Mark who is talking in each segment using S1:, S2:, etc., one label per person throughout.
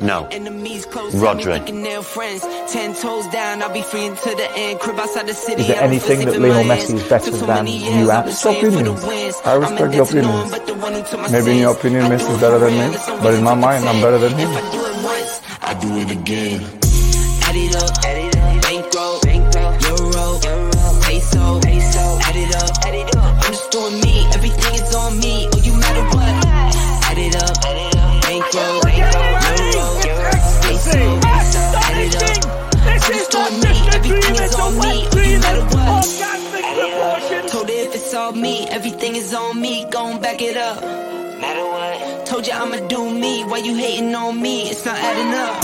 S1: No. Rodri.
S2: Is there anything that Lionel Messi is better than you at? It's opinions. I respect your opinions. Maybe in your opinion Messi is better than me, but in my mind I'm better than him.
S3: I do it again.
S4: Is on me, gon' back it up. Matter what. Told you I'ma do me, why you hating on me? It's not adding up.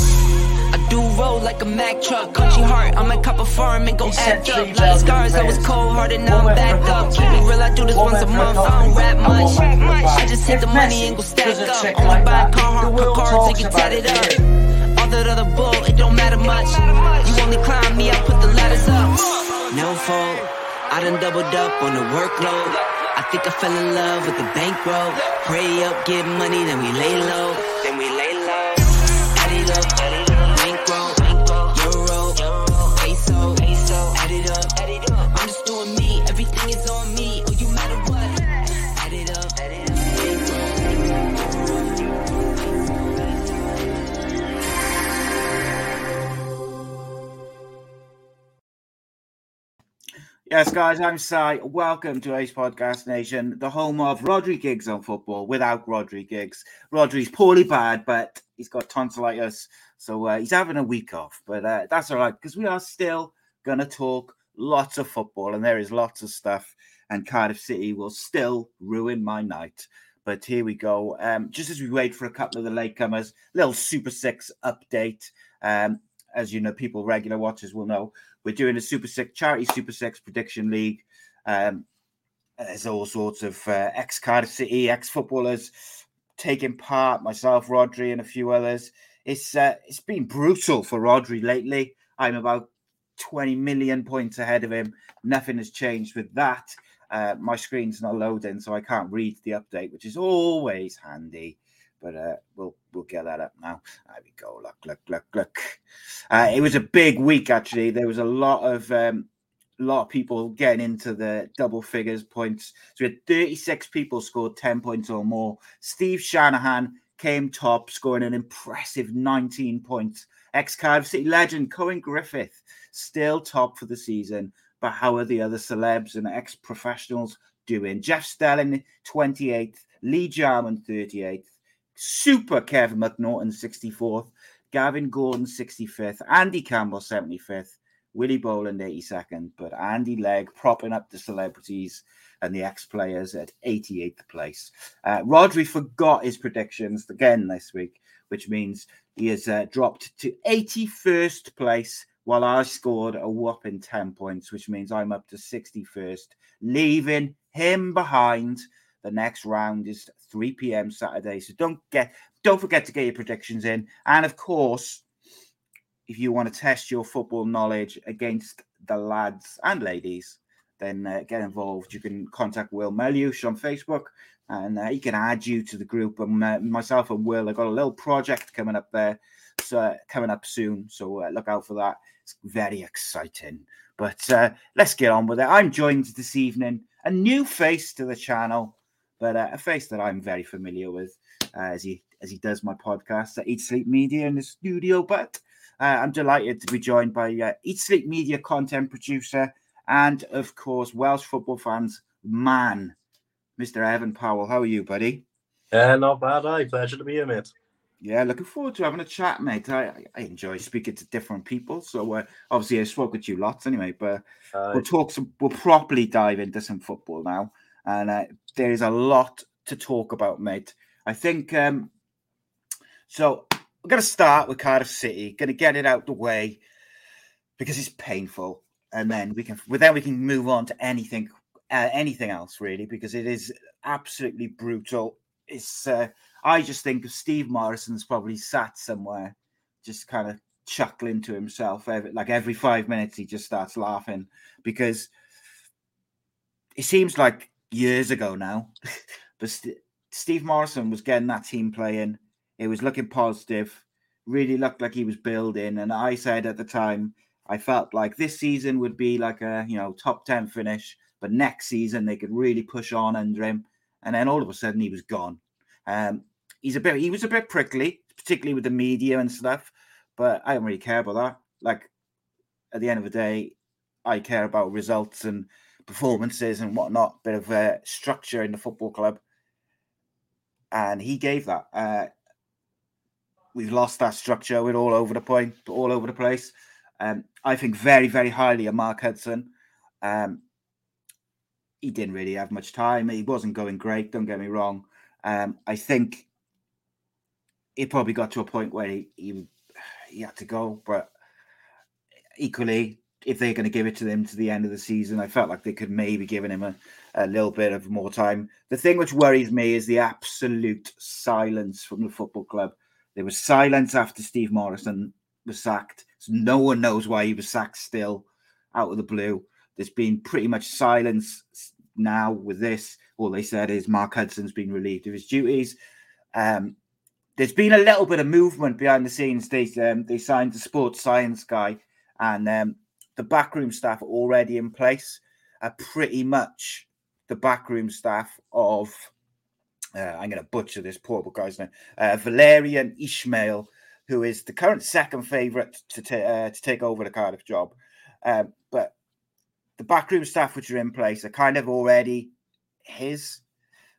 S4: I do roll like a Mack truck. Country heart, I'm a cop a farm and go act up. Lot of scars, I was cold hearted, now I'm back up. Keep it real, I do this once a month. I don't rap much. I just hit the money and go stack up. Only buy a car cards and get tatted up. All that other bull, it don't matter much. You only climb me, I put the ladders up. No fault, I done doubled up on the workload. Think I fell in love with the bankroll. Pray up, get money, then we lay low. Then we lay low.
S5: Yes, guys, I'm Si. Welcome to Ace Podcast Nation, the home of Rhodri Giggs on football without Rhodri Giggs. Rhodri's poorly bad, but he's got tonsillitis, so uh, he's having a week off. But uh, that's all right because we are still going to talk lots of football, and there is lots of stuff. And Cardiff City will still ruin my night. But here we go. Um, just as we wait for a couple of the latecomers, little Super Six update. Um, as you know, people regular watchers will know, we're doing a Super Six charity Super Six prediction league. Um, there's all sorts of uh, ex Cardiff City, ex footballers taking part. Myself, Rhodri, and a few others. It's uh, it's been brutal for Rhodri lately. I'm about 20 million points ahead of him. Nothing has changed with that. Uh, my screen's not loading, so I can't read the update, which is always handy. But uh, we'll we'll get that up now. There we go. Look, look, look, look. Uh, it was a big week actually. There was a lot of um, lot of people getting into the double figures points. So we had 36 people scored 10 points or more. Steve Shanahan came top, scoring an impressive 19 points. Ex Cardiff City legend Cohen Griffith still top for the season. But how are the other celebs and ex professionals doing? Jeff Stelling, 28th, Lee Jarman, 38th, Super Kevin McNaughton, 64th, Gavin Gordon, 65th, Andy Campbell, 75th, Willie Boland, 82nd, but Andy Legg propping up the celebrities and the ex players at 88th place. Uh, Rhodri forgot his predictions again this week, which means he has uh, dropped to 81st place while I scored a whopping 10 points, which means I'm up to 61st, leaving him behind. The next round is 3 p.m. Saturday. So don't get don't forget to get your predictions in. And of course, if you want to test your football knowledge against the lads and ladies, then uh, get involved. You can contact Will Meliush on Facebook and uh, he can add you to the group. And uh, myself and Will, I've got a little project coming up there, so coming up soon. So uh, look out for that. It's very exciting. But uh, let's get on with it. I'm joined this evening, a new face to the channel, but uh, a face that I'm very familiar with uh, as he as he does my podcast at Eat Sleep Media in the studio. But uh, I'm delighted to be joined by uh, Eat Sleep Media content producer and, of course, Welsh football fans man, Mr. Evan Powell. How are you, buddy?
S6: Yeah, not bad. I pleasure to be here, mate.
S5: Yeah, looking forward to having a chat, mate. I, I enjoy speaking to different people. So uh, obviously, I spoke with you lots anyway, but
S6: Uh,
S5: we'll talk some, we'll properly dive into some football now. And uh, there is a lot to talk about, mate. I think um, so. we're going to start with Cardiff City, going to get it out the way because it's painful, and then we can, well, then we can move on to anything, uh, anything else really, because it is absolutely brutal. It's, uh, I just think Steve Morison's probably sat somewhere, just kind of chuckling to himself. Every, like every five minutes, he just starts laughing because it seems like years ago now, but St- Steve Morison was getting that team playing it was looking positive, really looked like he was building. And I said at the time, I felt like this season would be like a you know top ten finish, but next season they could really push on under him. And then all of a sudden he was gone. Um, he's a bit he was a bit prickly, particularly with the media and stuff. But I don't really care about that. Like at the end of the day, I care about results and performances and whatnot, bit of uh, structure in the football club. And he gave that. Uh, we've lost that structure. We're all over the point, all over the place. Um, I think very, very highly of Mark Hudson. Um, he didn't really have much time. He wasn't going great. Don't get me wrong. Um, I think it probably got to a point where he, he, he had to go. But equally, if they're going to give it to them to the end of the season, I felt like they could maybe given him a, a little bit of more time. The thing which worries me is the absolute silence from the football club. There was silence after Steve Morison was sacked. So no one knows why he was sacked still out of the blue. There's been pretty much silence now with this. All they said is Mark Hudson's been relieved of his duties. Um, there's been a little bit of movement behind the scenes. They um, they signed the sports science guy, and um, the backroom staff are already in place. Are pretty much the backroom staff of uh, I'm going to butcher this poor guy's name, uh, Valérien Ismaël, who is the current second favourite to, ta- uh, to take over the Cardiff job. Um, but the backroom staff which are in place are kind of already his.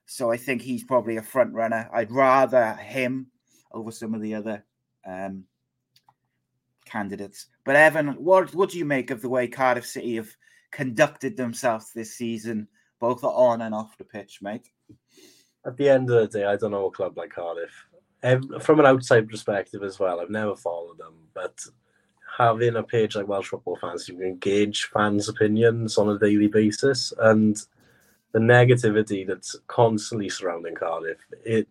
S5: So I think he's probably a front runner. I'd rather him over some of the other um, candidates. But Evan, what what do you make of the way Cardiff City have conducted themselves this season, both on and off the pitch, mate?
S6: at the end of the day, I don't know a club like Cardiff. From an outside perspective as well, I've never followed them, but having a page like Welsh Football Fans, you can engage fans' opinions on a daily basis, and the negativity that's constantly surrounding Cardiff, it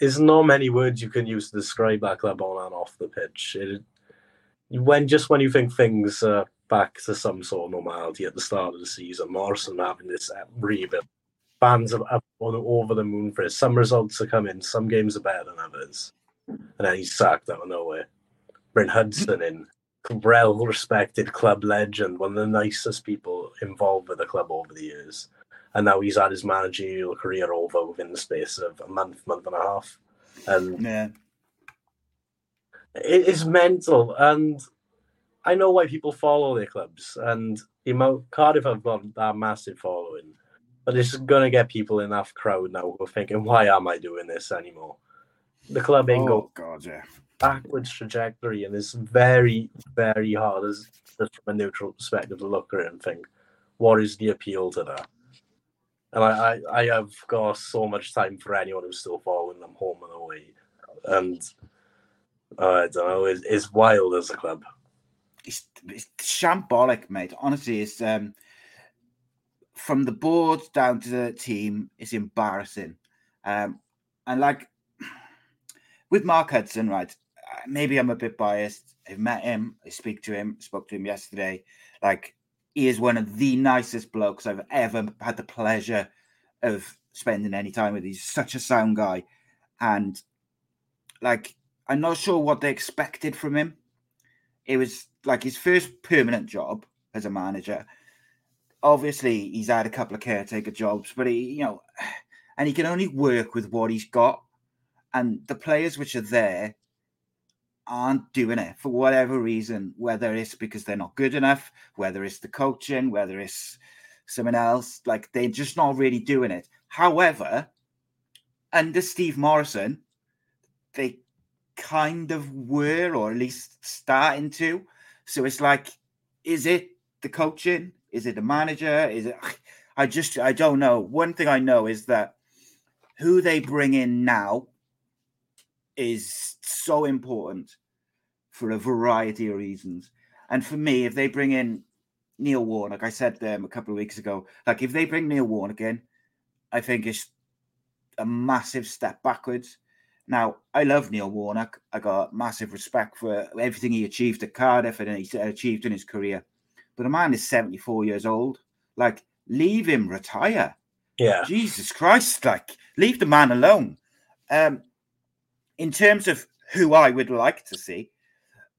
S6: is not many words you can use to describe that club on and off the pitch. It, when just when you think things are back to some sort of normality at the start of the season, Morison having this uh, rebuild fans are, are over the moon for it. Some results are coming, some games are better than others. And then he's sacked out of nowhere. Brent Hudson in, well respected club legend, one of the nicest people involved with the club over the years. And now he's had his managerial career over within the space of a month, month and a half. And
S5: yeah.
S6: It is mental. And I know why people follow their clubs. And you know, Cardiff have got that massive following but it's going to get people in that crowd now who are thinking, why am I doing this anymore? The club ain't
S5: oh, God, yeah.
S6: backwards trajectory, and it's very, very hard as just from a neutral perspective to look at it and think, what is the appeal to that? And I, I, I have got so much time for anyone who's still following them home and away. And I don't know, it's, it's wild as a club.
S5: It's, it's shambolic, mate. Honestly, it's um, from the board down to the team It's embarrassing. Um, and like with Mark Hudson, right? Maybe I'm a bit biased. I've met him. I speak to him. Spoke to him yesterday. Like he is one of the nicest blokes I've ever had the pleasure of spending any time with. He's such a sound guy, and like I'm not sure what they expected from him. It was like his first permanent job as a manager, obviously he's had a couple of caretaker jobs, but he, you know, and he can only work with what he's got. And the players which are there aren't doing it for whatever reason, whether it's because they're not good enough, whether it's the coaching, whether it's someone else, like they're just not really doing it. However, under Steve Morison, they kind of were, or at least starting to. So it's like, is it the coaching? Is it the manager? Is it? I just I don't know. One thing I know is that who they bring in now is so important for a variety of reasons. And for me, if they bring in Neil Warnock, I said them a couple of weeks ago, like if they bring Neil Warnock in, I think it's a massive step backwards. Now, I love Neil Warnock. I got massive respect for everything he achieved at Cardiff and he achieved in his career. But a man is 74 years old. Like, leave him retire.
S6: Yeah.
S5: Jesus Christ. Like, leave the man alone. Um, in terms of who I would like to see,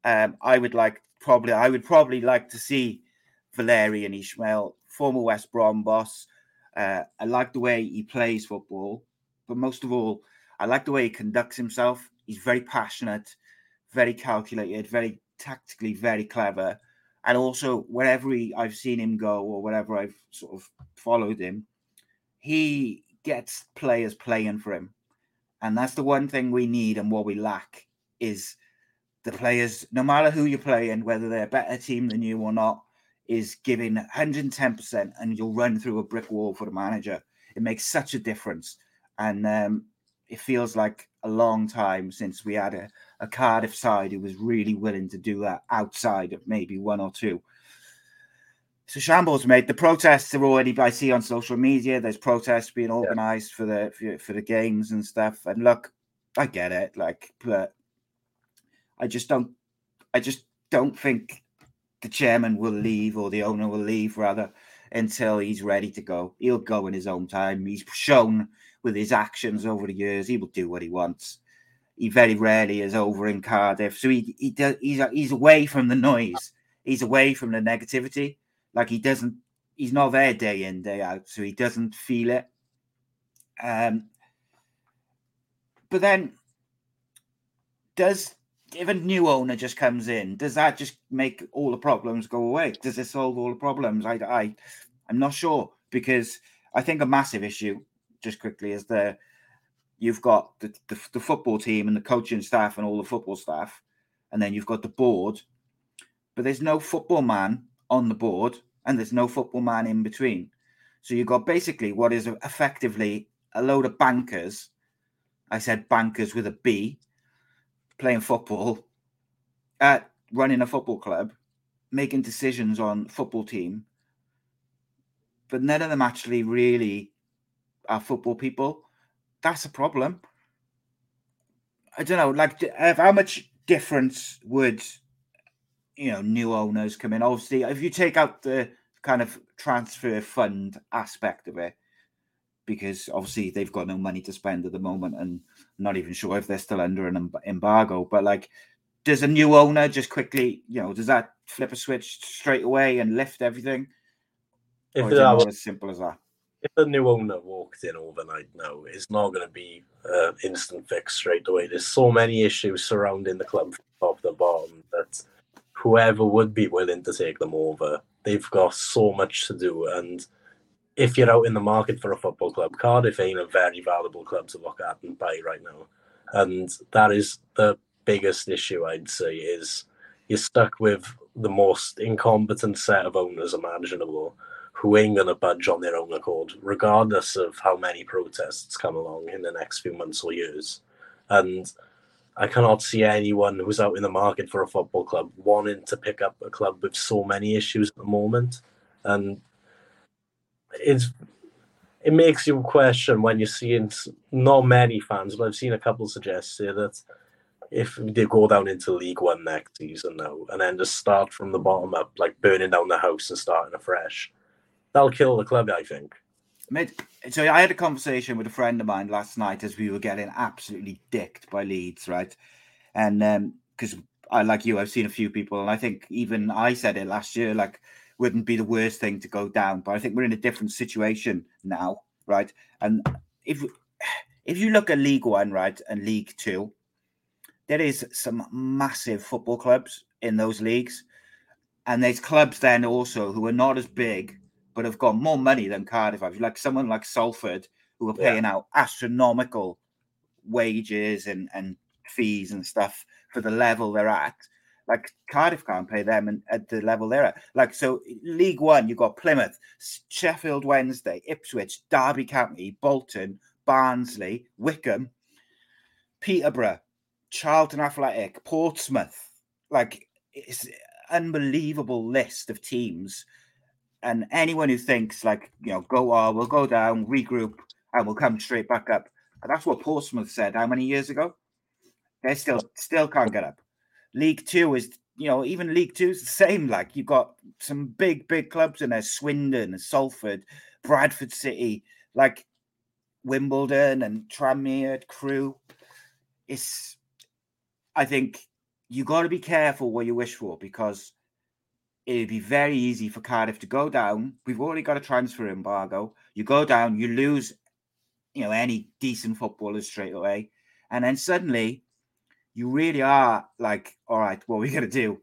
S5: um, I would like probably, I would probably like to see Valérien Ismaël, former West Brom boss. Uh, I like the way he plays football, but most of all, I like the way he conducts himself. He's very passionate, very calculated, very tactically very clever. And also, wherever he, I've seen him go or wherever I've sort of followed him, he gets players playing for him. And that's the one thing we need and what we lack is the players, no matter who you're playing, whether they're a better team than you or not, is giving 110% and you'll run through a brick wall for the manager. It makes such a difference. And um, it feels like a long time since we had a, a Cardiff side who was really willing to do that outside of maybe one or two. So shambles, mate. The protests are already I see on social media. There's protests being organised yeah. for the for, for, the games and stuff. And look, I get it, like, but I just don't. I just don't think the chairman will leave or the owner will leave rather until he's ready to go. He'll go in his own time. He's shown with his actions over the years he will do what he wants. He very rarely is over in Cardiff, so he he does he's he's away from the noise. He's away from the negativity. Like he doesn't, he's not there day in day out, so he doesn't feel it. Um, but then does if a new owner just comes in, does that just make all the problems go away? Does it solve all the problems? I, I, I'm not sure because I think a massive issue, just quickly, is the you've got the, the, the football team and the coaching staff and all the football staff, and then you've got the board, but there's no football man on the board and there's no football man in between. So you've got basically what is effectively a load of bankers. I said bankers with a B playing football, at running a football club, making decisions on football team, but none of them actually really are football people. That's a problem. I don't know, like how much difference would you know new owners come in? Obviously, if you take out the kind of transfer fund aspect of it, because obviously they've got no money to spend at the moment and I'm not even sure if they're still under an embargo. But like, does a new owner just quickly, you know, does that flip a switch straight away and lift everything? If or is it as simple as that?
S6: If a new owner walked in overnight, no, it's not going to be uh, instant fix straight away. There's so many issues surrounding the club from top to bottom that whoever would be willing to take them over, they've got so much to do and if you're out in the market for a football club, Cardiff ain't a very valuable club to look at and buy right now. And that is the biggest issue I'd say is you're stuck with the most incompetent set of owners imaginable who ain't gonna budge on their own accord, regardless of how many protests come along in the next few months or years. And I cannot see anyone who's out in the market for a football club wanting to pick up a club with so many issues at the moment. And it's it makes you question when you're seeing not many fans, but I've seen a couple suggest here that if they go down into League One next season now and then just start from the bottom up, like burning down the house and starting afresh, that'll kill the club, I think.
S5: So I had a conversation with a friend of mine last night as we were getting absolutely dicked by Leeds, right? And because um, I, like you, I've seen a few people, and I think even I said it last year, like wouldn't be the worst thing to go down. But I think we're in a different situation now, right? And if if you look at League One, right, and League Two, there is some massive football clubs in those leagues, and there's clubs then also who are not as big but have got more money than Cardiff have. Like someone like Salford, who are paying yeah. out astronomical wages and and fees and stuff for the level they're at. Like Cardiff can't pay them and at the level they're at. Like so, League One, you've got Plymouth, Sheffield Wednesday, Ipswich, Derby County, Bolton, Barnsley, Wycombe, Peterborough. Charlton Athletic, Portsmouth, like it's unbelievable list of teams. And anyone who thinks like, you know, go on, we'll go down, regroup, and we'll come straight back up. That's what Portsmouth said how many years ago? They still still can't get up. League Two is, you know, even League Two is the same. Like you've got some big, big clubs in there: Swindon, and Salford, Bradford City, like Wimbledon and Tranmere, Crewe. It's, I think, you got to be careful what you wish for because it'd be very easy for Cardiff to go down. We've already got a transfer embargo. You go down, you lose, you know, any decent footballers straight away, and then suddenly you really are like, all right, what are we going to do?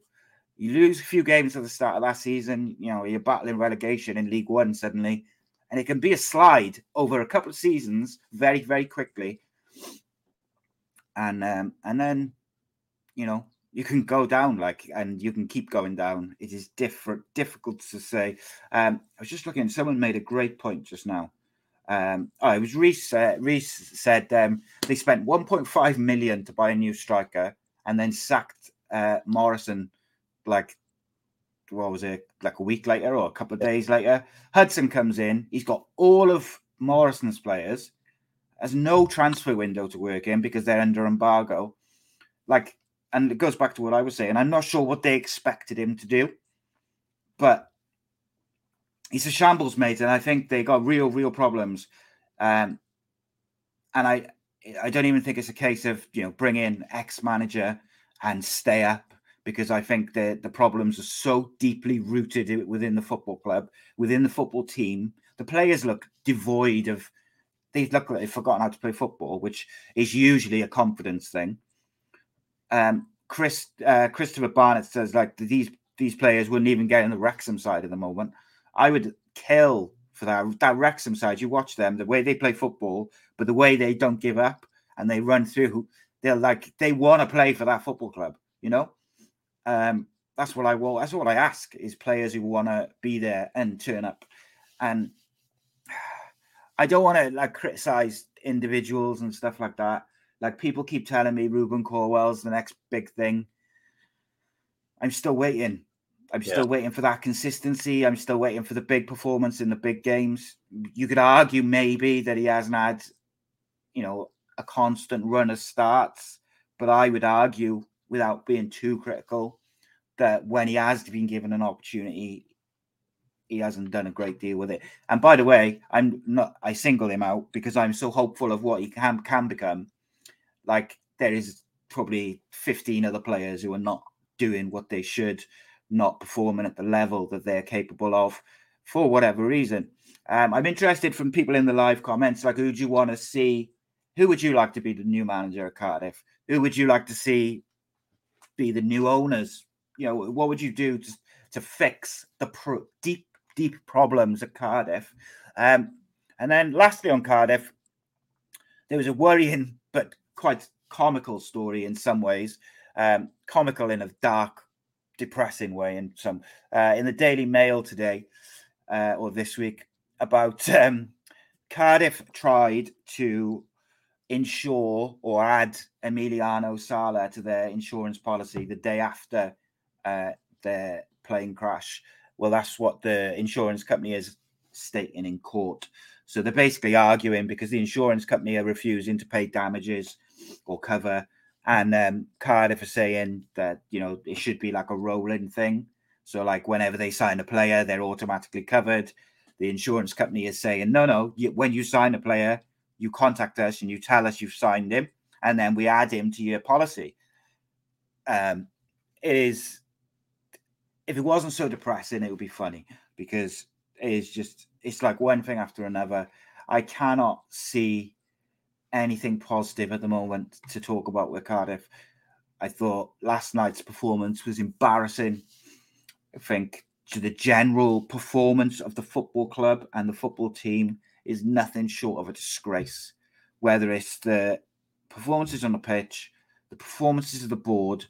S5: You lose a few games at the start of last season. You know, you're battling relegation in League One suddenly, and it can be a slide over a couple of seasons very, very quickly. And um, and then, you know, you can go down like, and you can keep going down. It is different, difficult to say. Um, I was just looking. Someone made a great point just now. Um, oh, it was Reese. Uh, Reese said um, they spent 1.5 million to buy a new striker and then sacked uh, Morison like what was it like a week later or a couple of days later. Hudson comes in. He's got all of Morison's players. Has no transfer window to work in because they're under embargo. Like, and it goes back to what I was saying. I'm not sure what they expected him to do, but he's a shambles mate, and I think they got real, real problems. Um, and I, I don't even think it's a case of you know bring in ex manager and stay up because I think the the problems are so deeply rooted within the football club, within the football team. The players look devoid of. They look like they've forgotten how to play football, which is usually a confidence thing. Um, Chris uh, Christopher Barnett says like these these players wouldn't even get in the Wrexham side at the moment. I would kill for that that Wrexham side. You watch them, the way they play football, but the way they don't give up and they run through. They're like they want to play for that football club, you know. Um, that's what I will. That's what I ask is players who want to be there and turn up. And I don't want to like criticize individuals and stuff like that. Like people keep telling me Rubin Colwill's the next big thing. I'm still waiting. I'm yeah. still waiting for that consistency. I'm still waiting for the big performance in the big games. You could argue maybe that he hasn't had, you know, a constant run of starts, but I would argue, without being too critical, that when he has been given an opportunity, he hasn't done a great deal with it. And by the way, I'm not I single him out because I'm so hopeful of what he can can become. Like there is probably 15 other players who are not doing what they should not performing at the level that they're capable of for whatever reason. Um, I'm interested from people in the live comments, like who do you want to see? Who would you like to be the new manager of Cardiff? Who would you like to see be the new owners? You know, what would you do to, to fix the pro- deep, deep problems at Cardiff? Um, and then lastly on Cardiff, there was a worrying but quite comical story in some ways, um, comical in a dark depressing way in some uh, in the Daily Mail today uh, or this week about um, Cardiff tried to insure or add Emiliano Sala to their insurance policy the day after uh, their plane crash. Well, that's what the insurance company is stating in court. So they're basically arguing because the insurance company are refusing to pay damages or cover and um, Cardiff are saying that you know it should be like a rolling thing. So like whenever they sign a player, they're automatically covered. The insurance company is saying no, no. You, when you sign a player, you contact us and you tell us you've signed him, and then we add him to your policy. Um, it is. If it wasn't so depressing, it would be funny because it is just it's like one thing after another. I cannot see anything positive at the moment to talk about with Cardiff. I thought last night's performance was embarrassing. I think to the general performance of the football club and the football team is nothing short of a disgrace. Whether it's the performances on the pitch, the performances of the board.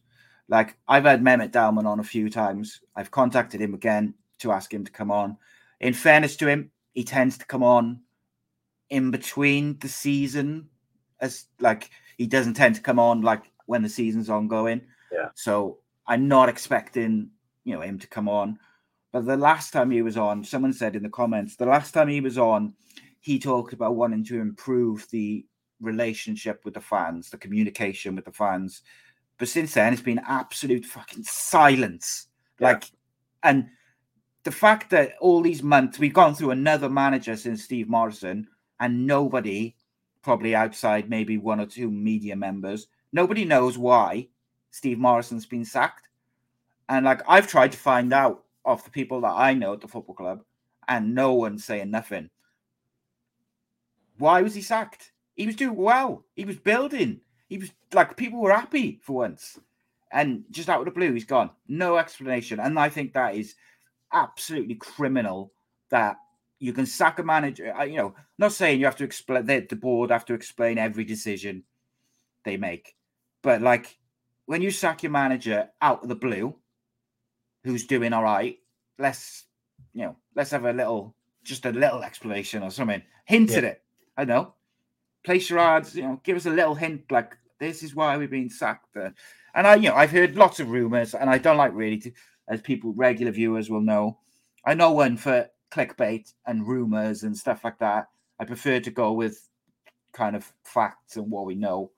S5: Like I've had Mehmet Dalman on a few times. I've contacted him again to ask him to come on. In fairness to him, he tends to come on in between the season as like he doesn't tend to come on like when the season's ongoing.
S6: Yeah.
S5: So I'm not expecting you know him to come on. But the last time he was on, someone said in the comments, the last time he was on, he talked about wanting to improve the relationship with the fans, the communication with the fans. But since then, it's been absolute fucking silence.
S6: Yeah.
S5: Like, and the fact that all these months we've gone through another manager since Steve Morison, and nobody, probably outside maybe one or two media members, nobody knows why Steve Morison's been sacked. And like, I've tried to find out of the people that I know at the football club, and no one's saying nothing. Why was he sacked? He was doing well. He was building. He was like people were happy for once, and just out of the blue, he's gone. No explanation. And I think that is absolutely criminal. That you can sack a manager. You know, not saying you have to explain. The, the board have to explain every decision they make, but like when you sack your manager out of the blue, who's doing all right, let's you know, let's have a little, just a little explanation or something. Hint
S6: Yeah.
S5: at it. I know. Place your odds. You know, give us a little hint. Like this is why we've been sacked. Uh, and I, you know, I've heard lots of rumors, and I don't like really to, as people, regular viewers will know. I know one for clickbait and rumors and stuff like that. I prefer to go with kind of facts and what we know.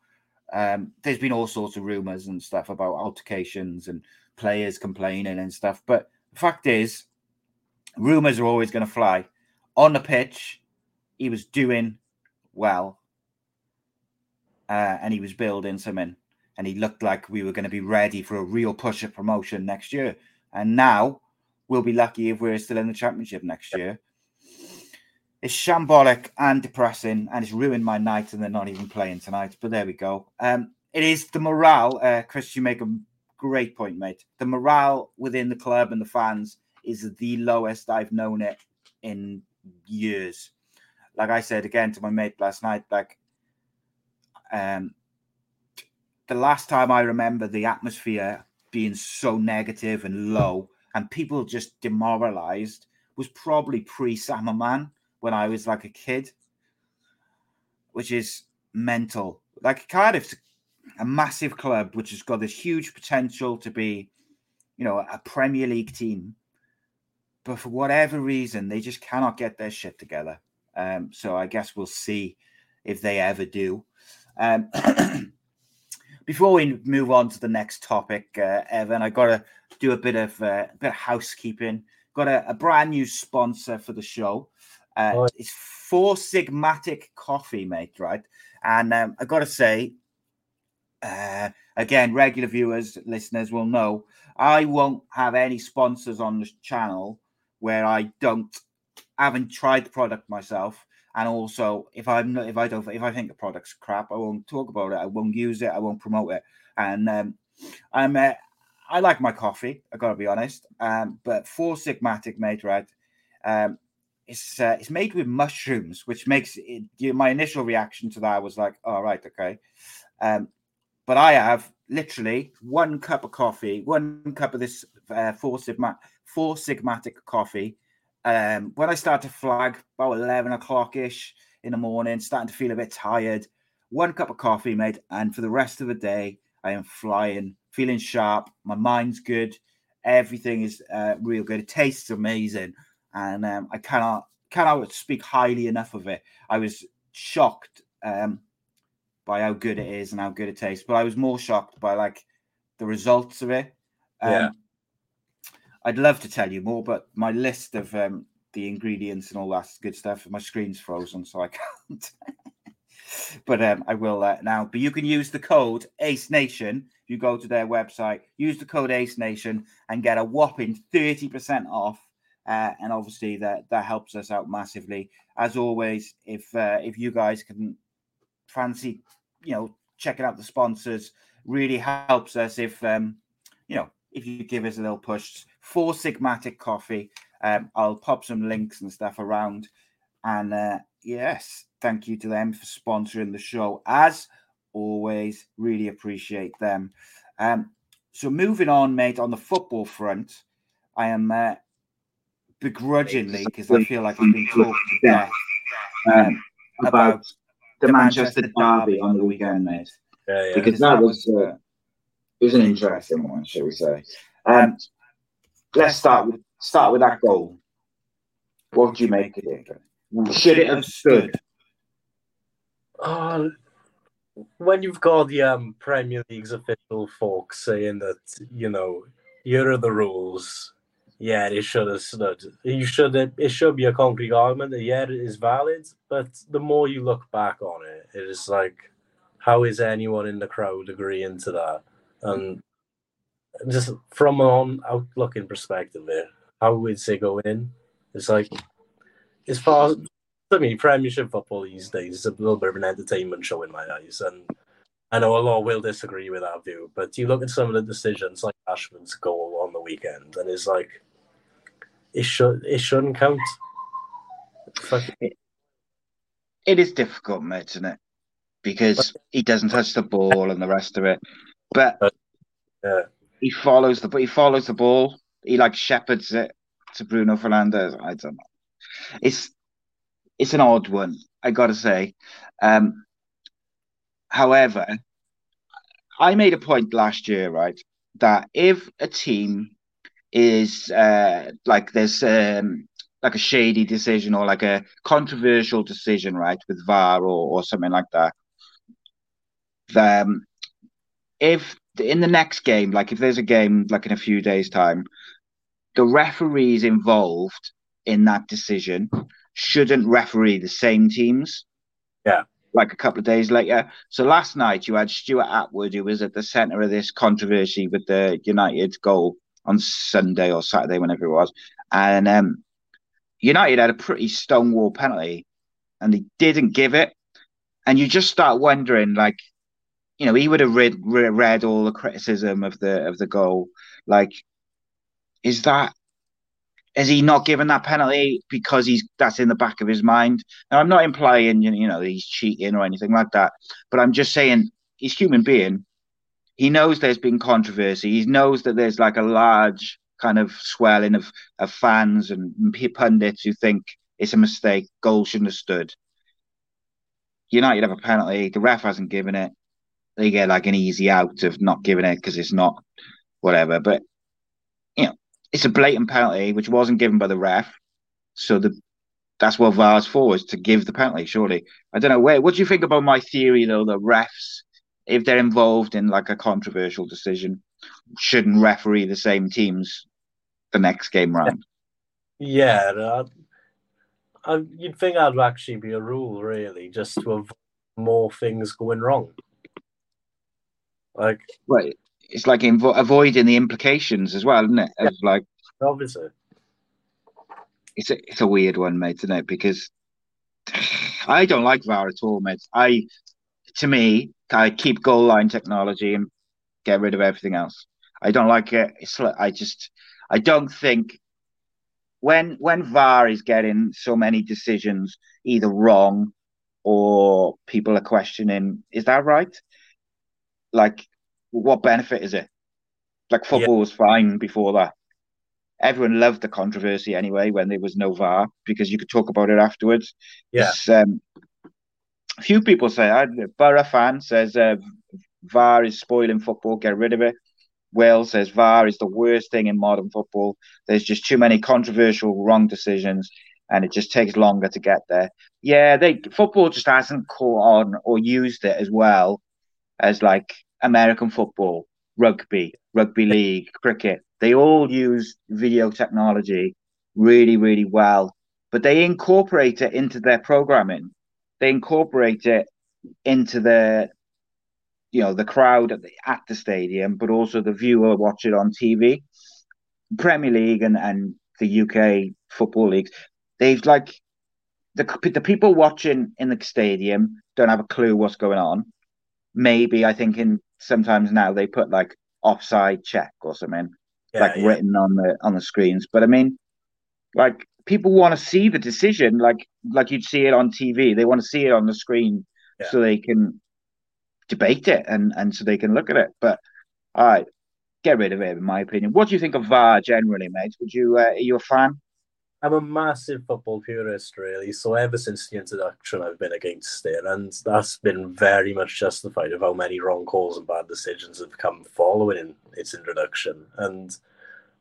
S5: Um, there's been all sorts of rumors and stuff about altercations and players complaining and stuff. But the fact is, rumors are always going to fly. On the pitch, he was doing well, uh, and he was building something, and he looked like we were going to be ready for a real push of promotion next year. And now we'll be lucky if we're still in the championship next year. It's shambolic and depressing, and it's ruined my night, and they're not even playing tonight. But there we go. Um, it is the morale, uh, Chris. You make a great point, mate. The morale within the club and the fans is the lowest I've known it in years. Like I said again to my mate last night, like um the last time I remember the atmosphere being so negative and low and people just demoralized was probably pre Sam Hammam when I was like a kid, which is mental. Like Cardiff's a massive club which has got this huge potential to be, you know, a Premier League team. But for whatever reason, they just cannot get their shit together. Um, so I guess we'll see if they ever do. Um, before we move on to the next topic, uh, Evan, I got to do a bit of uh, a bit of housekeeping. Got a, a brand new sponsor for the show. Uh,
S6: Oh.
S5: It's Four Sigmatic Coffee, mate. Right, and um, I got to say, uh, again, regular viewers, listeners will know I won't have any sponsors on this channel where I don't haven't tried the product myself. And also, if I'm not, if I don't, if I think the product's crap, I won't talk about it. I won't use it. I won't promote it. And um, I'm, uh, I like my coffee. I gotta be honest. Um, but Four Sigmatic, mate, right? Um, it's uh, it's made with mushrooms, which makes it. You my initial reaction to that was like, "All right, okay." Um, but I have literally one cup of coffee, one cup of this uh, Four Sigma, Four Sigmatic coffee. Um, when I start to flag about eleven o'clock ish in the morning, starting to feel a bit tired, one cup of coffee, mate, and for the rest of the day, I am flying, feeling sharp. My mind's good. Everything is uh, real good. It tastes amazing, and um, I cannot cannot speak highly enough of it. I was shocked um, by how good it is and how good it tastes, but I was more shocked by like the results of it. Um,
S6: Yeah.
S5: I'd love to tell you more, but my list of um, the ingredients and all that good stuff, my screen's frozen, so I can't. but um, I will uh, now. But you can use the code Ace Nation. You go to their website, use the code Ace Nation, and get a whopping thirty percent off. Uh, and obviously that that helps us out massively. As always, if uh, if you guys can fancy, you know, checking out the sponsors, really helps us. If um, you know, if you give us a little push, Four Sigmatic Coffee, um, I'll pop some links and stuff around. And uh, yes, thank you to them for sponsoring the show. As always, really appreciate them. Um, so moving on, mate, on the football front, I am uh, begrudgingly because I feel like I've been talked to death um, about the Manchester Derby on the weekend, mate.
S6: Yeah, yeah.
S5: because that was uh, it was an interesting one, shall we say? Um, let's start with start with that goal. What do you make of it? Should it have stood?
S6: Oh, when you've got the um, Premier League's official folks saying that you know here are the rules, yeah, it should have stood. You should it should be a concrete argument that yeah, it is valid. But the more you look back on it, it is like, how is anyone in the crowd agreeing to that? And just from an outlooking perspective, there, how would it go in? It's like as far as I mean, Premiership football these days is a little bit of an entertainment show in my eyes, and I know a lot will disagree with that view. But you look at some of the decisions, like Ashman's goal on the weekend, and it's like it should it shouldn't count.
S5: It, it is difficult, mate, isn't it? Because he doesn't touch the ball and the rest of it, but
S6: yeah.
S5: he follows the he follows the ball. He like shepherds it to Bruno Fernandes. I don't know. It's it's an odd one, I got to say. Um, however, I made a point last year, right, that if a team is uh, like there's um, like a shady decision or like a controversial decision, right, with VAR or, or something like that, um, if in the next game, like if there's a game like in a few days' time, the referees involved in that decision shouldn't referee the same teams.
S6: Yeah.
S5: Like a couple of days later. So last night you had Stuart Attwell, who was at the centre of this controversy with the United goal on Sunday or Saturday, whenever it was. And um, United had a pretty stonewall penalty and they didn't give it. And you just start wondering, like, you know, he would have read read all the criticism of the of the goal. Like, is that is he not given that penalty because he's that's in the back of his mind? Now I'm not implying you know he's cheating or anything like that, but I'm just saying he's human being. He knows there's been controversy. He knows that there's like a large kind of swelling of, of fans and pundits who think it's a mistake. Goal shouldn't have stood. United have a penalty. The ref hasn't given it. They get like an easy out of not giving it because it's not whatever. But you know, it's a blatant penalty which wasn't given by the ref. So the that's what VAR's for is to give the penalty. Surely, I don't know. Where what do you think about my theory though? The refs, if they're involved in like a controversial decision, shouldn't referee the same teams the next game round.
S6: Yeah, uh, I, you'd think that'd actually be a rule, really, just to avoid more things going wrong. Like,
S5: right, it's like invo- avoiding the implications as well, isn't it? Of like
S6: obviously,
S5: it's a it's a weird one, mate, isn't it? Because I don't like VAR at all, mate. I to me, I keep goal line technology and get rid of everything else. I don't like it. It's like, I just I don't think when when VAR is getting so many decisions either wrong or people are questioning, is that right? Like what benefit is it? Like football yeah. was fine before that. Everyone loved the controversy anyway when there was no VAR because you could talk about it afterwards.
S6: Yeah.
S5: Um, a few people say, I, Borough fan says uh, VAR is spoiling football, get rid of it. Will says VAR is the worst thing in modern football. There's just too many controversial wrong decisions and it just takes longer to get there. Yeah, they football just hasn't caught on or used it as well as like American football, rugby, rugby league, cricket, they all use video technology really, really well, but they incorporate it into their programming. They incorporate it into the, you know, the crowd at the, at the stadium, but also the viewer watch it on TV. Premier League and, and the UK football leagues, they've like the the people watching in the stadium don't have a clue what's going on. Maybe I think in sometimes now they put like offside check or something yeah, like yeah. written on the on the screens. But I mean, like people want to see the decision, like like you'd see it on TV. They want to see it on the screen yeah. so they can debate it and and so they can look at it. But all right, get rid of it, in my opinion. What do you think of VAR generally, mate? Would you uh, are you a fan?
S6: I'm a massive football purist, really. So ever since the introduction, I've been against it, and that's been very much justified of how many wrong calls and bad decisions have come following its introduction. And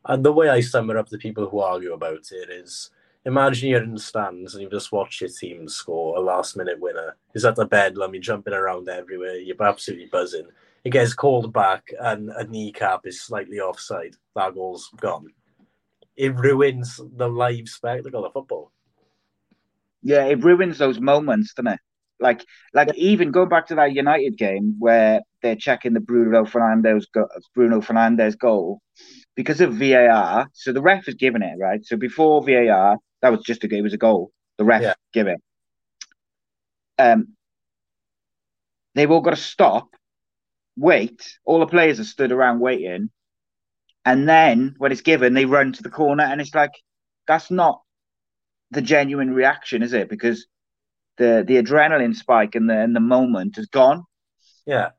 S6: and the way I sum it up to people who argue about it is imagine you're in the stands and you just watch your team score a last minute winner. Is at the bedlam, you're jumping around everywhere, you're absolutely buzzing. It gets called back and a kneecap is slightly offside. That goal's gone. It ruins the live spectacle of football.
S5: Yeah, it ruins those moments, doesn't it? Like, like even going back to that United game where they're checking the Bruno Fernandes go- Bruno Fernandes goal because of VAR. So the ref is giving it right. So before VAR, that was just a it was a goal. The ref
S6: Yeah.
S5: give it. Um, they've all got to stop, wait. All the players are stood around waiting, and then when it's given, they run to the corner, and it's like that's not the genuine reaction, is it? Because the the adrenaline spike and the and the moment is gone.
S6: Yeah.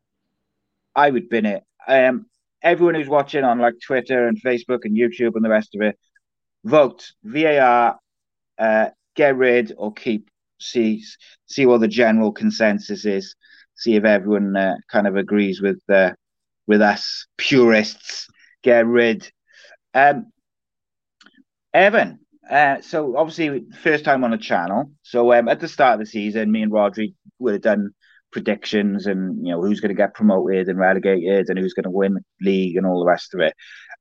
S5: I would bin it. Um, everyone who's watching on like Twitter and Facebook and YouTube and the rest of it, vote VAR, uh, get rid or keep. See see what the general consensus is. See if everyone uh, kind of agrees with uh, with us purists. Get rid. Um, Evan. Uh, so obviously first time on the channel. So um, at the start of the season, me and Rhodri would have done predictions and you know who's going to get promoted and relegated and who's going to win league and all the rest of it.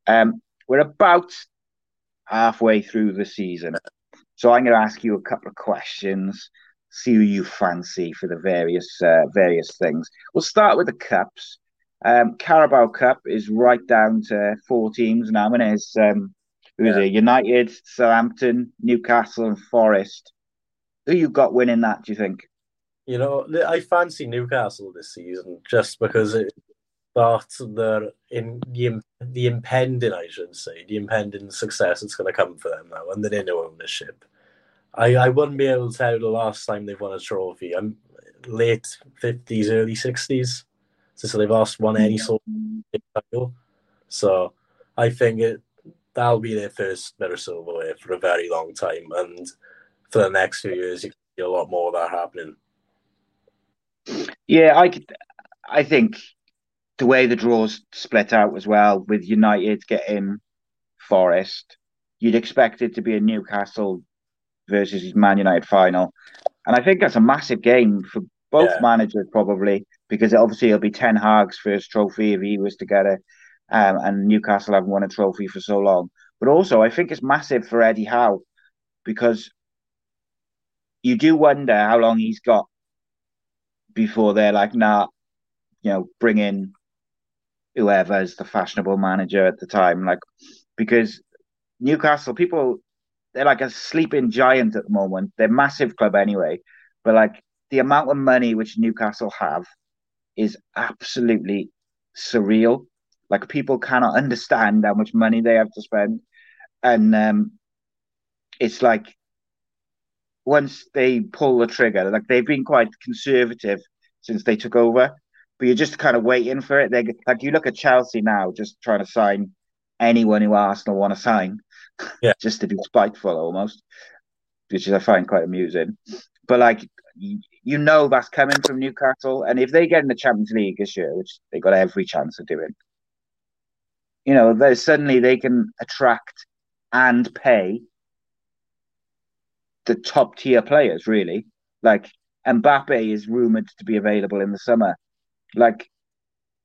S5: Um, we're about halfway through the season, so I'm going to ask you a couple of questions. See who you fancy for the various uh, various things. We'll start with the cups. Um, Carabao Cup is right down to four teams now, and it's um, who's
S6: Yeah.
S5: it? United, Southampton, Newcastle, and Forest. Who you got winning that? Do you think?
S6: You know, I fancy Newcastle this season just because it starts the in the, the impending, I should say, the impending success that's going to come for them now under their new ownership. I, I wouldn't be able to tell you the last time they've won a trophy. I'm late fifties, early sixties, since they've lost won any sort of title. So I think it that'll be their first bit of silverware for a very long time, and for the next few years, you can see a lot more of that happening.
S5: Yeah, I could, I think the way the draws split out as well, with United getting Forest, you'd expect it to be a Newcastle versus Man United final, and I think that's a massive game for both
S6: Yeah.
S5: managers probably because obviously it'll be Ten Hag's first trophy if he was to get it, um, and Newcastle haven't won a trophy for so long. But also, I think it's massive for Eddie Howe because you do wonder how long he's got before they're like, nah, you know, bring in whoever's the fashionable manager at the time. Like, because Newcastle, people, they're like a sleeping giant at the moment. They're massive club anyway, but like the amount of money which Newcastle have is absolutely surreal. Like, people cannot understand how much money they have to spend. And um, it's like, once they pull the trigger, like they've been quite conservative since they took over, but you're just kind of waiting for it. They like you look at Chelsea now, just trying to sign anyone who Arsenal want to sign,
S6: Yeah.
S5: just to be spiteful almost, which is I find quite amusing. But like you, know that's coming from Newcastle, and if they get in the Champions League this year, which they got every chance of doing, you know, suddenly they can attract and pay the top tier players, really. Like Mbappe is rumored to be available in the summer. Like,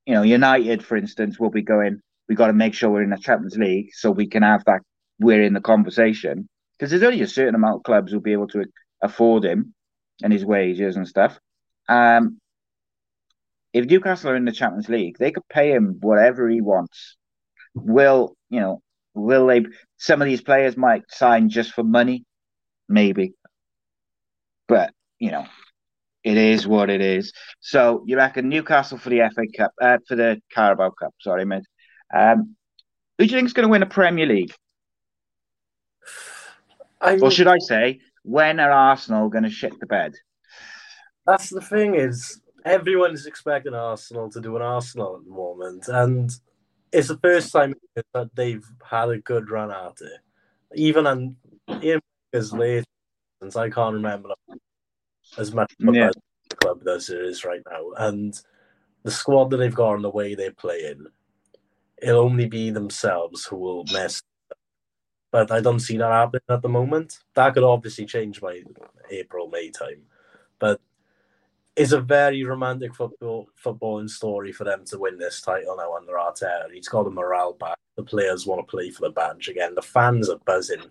S5: you know, United, for instance, will be going, we got to make sure we're in the Champions League so we can have that, we're in the conversation. Because there's only a certain amount of clubs who'll be able to afford him and his wages and stuff. Um, if Newcastle are in the Champions League, they could pay him whatever he wants. Will, you know, will they, some of these players might sign just for money maybe. But you know, it is what it is. So you reckon Newcastle for the FA Cup, uh, for the Carabao Cup? Sorry, mate. Um, who do you think is going to win a Premier League?
S6: I
S5: Or should I say, when are Arsenal going to shit the bed?
S6: That's the thing is everyone's expecting Arsenal to do an Arsenal at the moment, and it's the first time that they've had a good run at it. Even on Ian as late since I can't remember as much yeah. the club as it is right now. And the squad that they've got and the way they play in, it'll only be themselves who will mess. But I don't see that happening at the moment. That could obviously change by April, May time. But it's a very romantic football footballing story for them to win this title now under Arteta. He's got the morale back. The players want to play for the badge again. The fans are buzzing.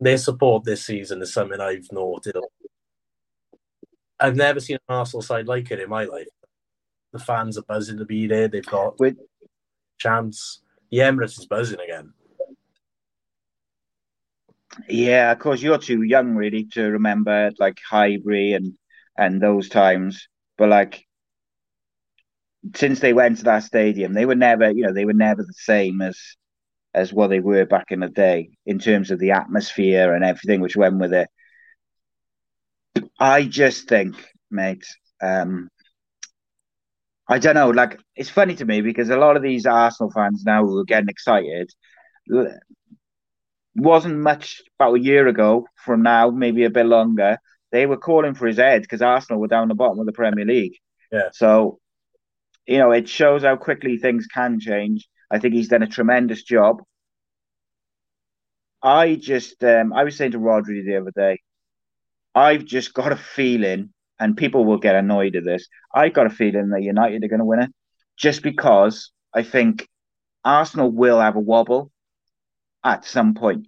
S6: Their support this season is something I've noted. I've never seen an Arsenal side like it in my life. The fans are buzzing to be there. They've got With... chance. The Emirates is buzzing again.
S5: Yeah, of course you're too young really to remember like Highbury and and those times. But like since they went to that stadium, they were never, you know, they were never the same as as what they were back in the day in terms of the atmosphere and everything which went with it. I just think, mate, um, I don't know. Like, it's funny to me because a lot of these Arsenal fans now who are getting excited wasn't much about a year ago from now, maybe a bit longer. They were calling for his head because Arsenal were down the bottom of the Premier League.
S6: Yeah.
S5: So, you know, it shows how quickly things can change. I think he's done a tremendous job. I just, um, I was saying to Rhodri the other day, I've just got a feeling, and people will get annoyed at this. I've got a feeling that United are going to win it, just because I think Arsenal will have a wobble at some point.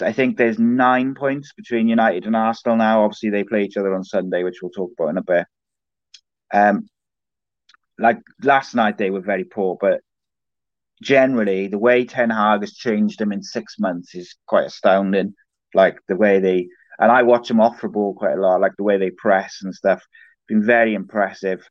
S5: I think there's nine points between United and Arsenal now. Obviously, they play each other on Sunday, which we'll talk about in a bit. Um, like last night, they were very poor, but generally the way Ten Hag has changed them in six months is quite astounding. Like the way they and I watch them off the ball quite a lot, like the way they press and stuff. Been very impressive.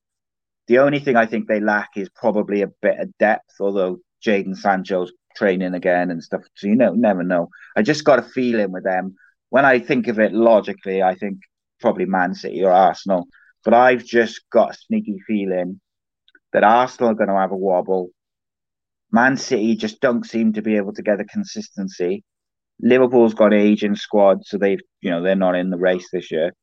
S5: The only thing I think they lack is probably a bit of depth, although Jadon Sancho's training again and stuff. So you know, never know. I just got a feeling with them. When I think of it logically, I think probably Man City or Arsenal. But I've just got a sneaky feeling that Arsenal are going to have a wobble Man City just don't seem to be able to get the consistency. Liverpool's got aging squad, so they've you know they're not in the race this year.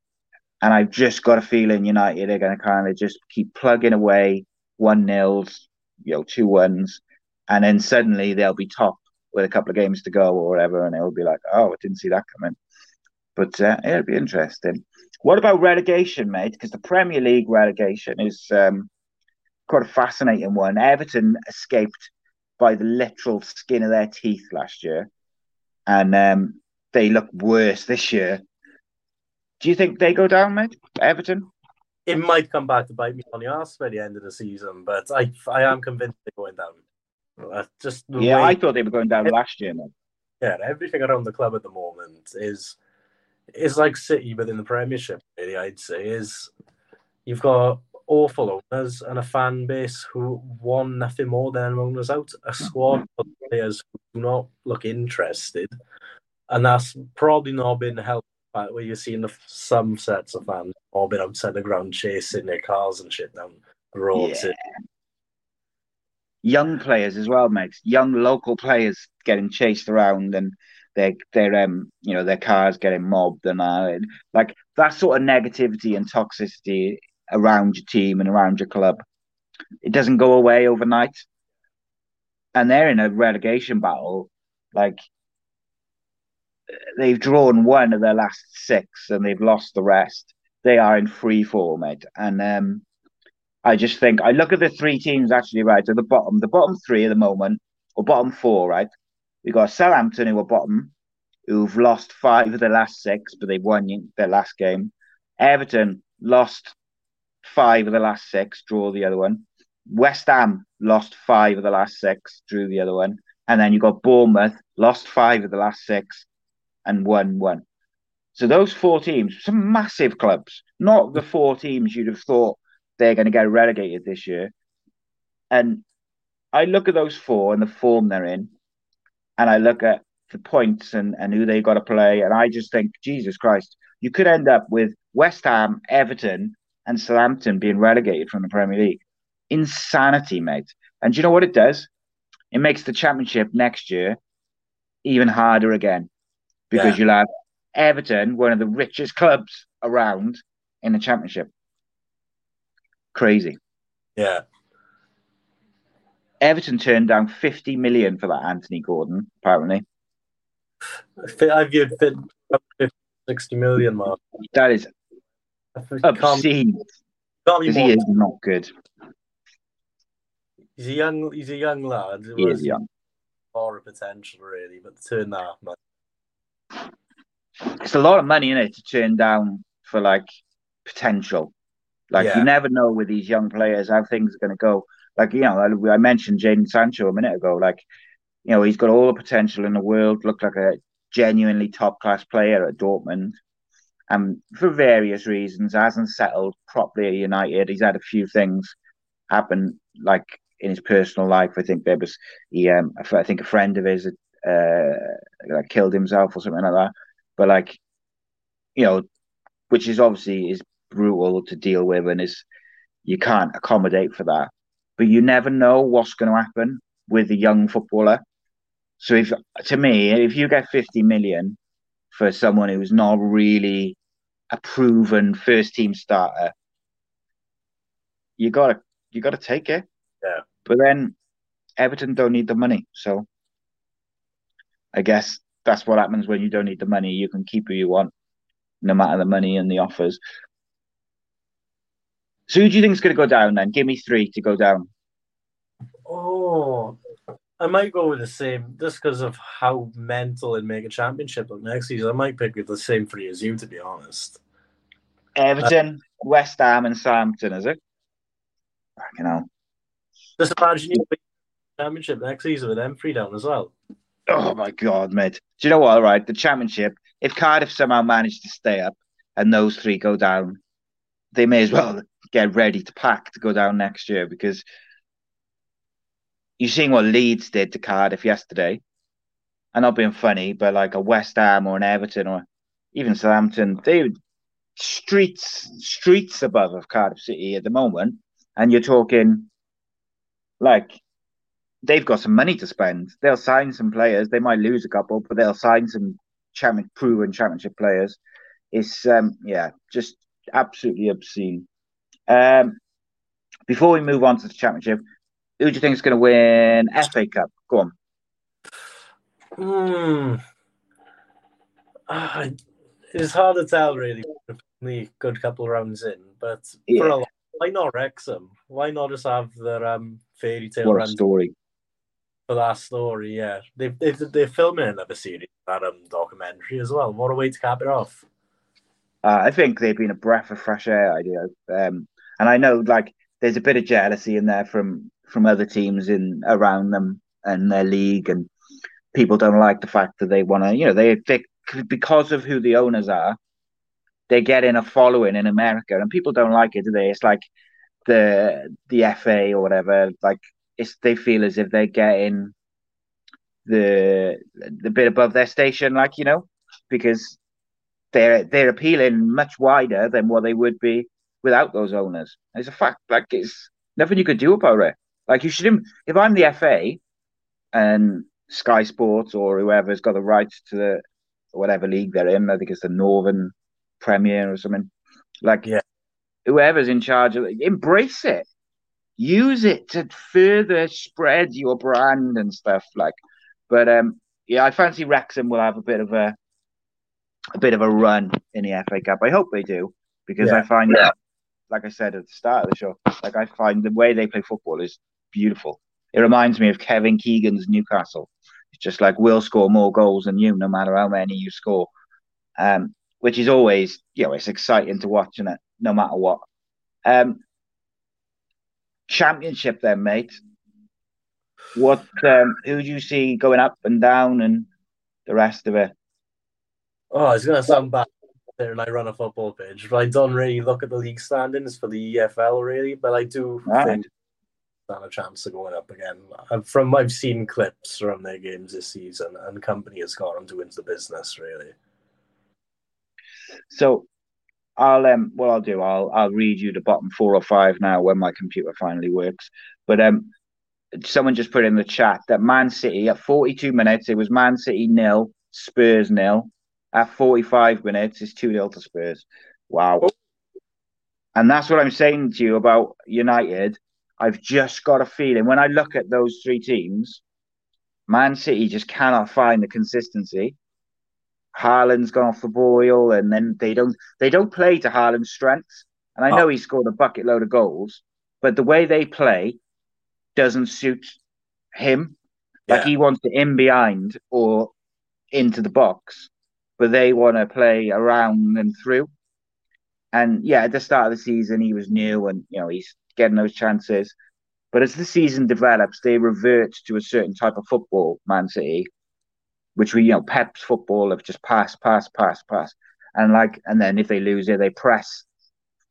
S5: And I've just got a feeling United are going to kind of just keep plugging away one nils, you know, two ones, and then suddenly they'll be top with a couple of games to go or whatever, and it'll be like, oh, I didn't see that coming. But uh, it'll be interesting. What about relegation, mate? Because the Premier League relegation is um, quite a fascinating one. Everton escaped by the literal skin of their teeth last year, and um, they look worse this year. Do you think they go down, mate? Everton?
S6: It might come back to bite me on the ass by the end of the season, but I I am convinced they're going down. Uh, just
S5: yeah, way... I thought they were going down last year, man.
S6: Yeah, everything around the club at the moment is is like City, but in the Premiership. Really, I'd say is you've got awful owners and a fan base who want nothing more than owners out. A squad of players who do not look interested, and that's probably not been helped by where you're seeing the, some sets of fans all been outside the ground chasing their cars and shit down the road. Yeah.
S5: Young players as well, mate. Young local players getting chased around and their their um you know their cars getting mobbed and uh, like that sort of negativity and toxicity around your team and around your club. It doesn't go away overnight. And they're in a relegation battle. Like they've drawn one of their last six and they've lost the rest. They are in free fall, mate. And um, I just think I look at the three teams actually right at the bottom. The bottom three at the moment, or bottom four, right? We've got Southampton who are bottom, who've lost five of the last six, but they've won their last game. Everton lost five of the last six, draw the other one. West Ham lost five of the last six, drew the other one. And then you got Bournemouth, lost five of the last six, and won one. So those four teams, some massive clubs, not the four teams you'd have thought they're going to get relegated this year. And I look at those four and the form they're in, and I look at the points and, and who they've got to play, and I just think, Jesus Christ, you could end up with West Ham, Everton, and Southampton being relegated from the Premier League. Insanity, mate. And do you know what it does? It makes the championship next year even harder again because yeah. you'll have Everton, one of the richest clubs around in the championship. Crazy.
S6: Yeah.
S5: Everton turned down 50 million for that Anthony Gordon, apparently.
S6: I viewed fit 60 million mark.
S5: That is obscene. Because he is not good.
S6: He's a young he's a young lad.
S5: He is young.
S6: More potential really, but turn that man.
S5: It's a lot of money in it to turn down for like potential. Like yeah. you never know with these young players how things are going to go. Like you know, I mentioned Jadon Sancho a minute ago. Like you know, he's got all the potential in the world. Looked like a genuinely top class player at Dortmund, and for various reasons hasn't settled properly at United. He's had a few things happen, like in his personal life. I think there was he, um, I think a friend of his uh, like killed himself or something like that. But like, you know, which is obviously is brutal to deal with and is you can't accommodate for that. But you never know what's going to happen with a young footballer. So if to me, if you get 50 million for someone who's not really a proven first team starter, you gotta you gotta take it.
S6: Yeah.
S5: But then Everton don't need the money, so I guess that's what happens when you don't need the money. You can keep who you want, no matter the money and the offers. So who do you think is going to go down then? Give me three to go down.
S6: Oh, I might go with the same just because of how mental and make a championship look next season. I might pick with the same three as you, to be honest.
S5: Everton, uh, West Ham, and Southampton, is it? You know.
S6: Just imagine you win championship next season with them three down as well.
S5: Oh my god, mate! Do you know what? All right, the championship. If Cardiff somehow manage to stay up and those three go down, they may as well get ready to pack to go down next year because you're seeing what Leeds did to Cardiff yesterday. I'm not being funny, but like a West Ham or an Everton or even Southampton, they streets streets above of Cardiff City at the moment, and you're talking like they've got some money to spend. They'll sign some players. They might lose a couple, but they'll sign some champion, proven championship players. It's um, yeah, just absolutely obscene. Um, before we move on to the championship, who do you think is going to win FA Cup? Go on.
S6: Hmm. Uh, it's hard to tell, really. The good couple of rounds in, but yeah. for a lot, why not Wrexham? Why not just have their um, fairy tale
S5: what story
S6: for that story? Yeah, they've, they've they're filming another series, that um, documentary as well. What a way to cap it off!
S5: Uh, I think they've been a breath of fresh air idea, um, and I know like there's a bit of jealousy in there from from other teams in around them and their league, and people don't like the fact that they want to, you know, they, they because of who the owners are, they get in a following in America, and people don't like it, do they? It's like the the FA or whatever, like it's they feel as if they're getting the the bit above their station, like you know, because they're they're appealing much wider than what they would be without those owners. It's a fact, like it's nothing you could do about it. Like you should, if I'm the FA and Sky Sports or whoever's got the rights to the whatever league they're in, I think it's the Northern Premier or something. Like,
S6: yeah,
S5: whoever's in charge of it, embrace it, use it to further spread your brand and stuff. Like, but um, yeah, I fancy Wrexham will have a bit of a a bit of a run in the FA Cup. I hope they do because yeah. I find yeah. Like I said at the start of the show, like I find the way they play football is beautiful. It reminds me of Kevin Keegan's Newcastle. It's just like we'll score more goals than you, no matter how many you score. Um, which is always, you know, it's exciting to watch, and it? No matter what. Um, championship, then, mate. What? Um, who do you see going up and down, and the rest of it?
S6: Oh, it's gonna sound bad there, and I run a football page, but I don't really look at the league standings for the EFL, really. But I do right. think stand a chance of going up again. And from I've seen clips from their games this season, and Kompany has got them to into the business really.
S5: So, I'll um, what I'll do, I'll I'll read you the bottom four or five now when my computer finally works. But um, someone just put in the chat that Man City at 42 minutes, it was Man City nil, Spurs nil. At 45 minutes, it's 2 0 to Spurs. Wow. And that's what I'm saying to you about United. I've just got a feeling when I look at those three teams, Man City just cannot find the consistency. Haaland's gone off the boil, and then they don't they don't play to Haaland's strengths. And I oh. know oh. he scored a bucket load of goals, but the way they play doesn't suit him. Like he wants to in behind or into the box, but they want to play around and through. And yeah, at the start of the season, he was new and you know he's getting those chances. But as the season develops, they revert to a certain type of football, Man City, which we, you know, Pep's football of just pass, pass, pass, pass. And like, and then if they lose it, they press,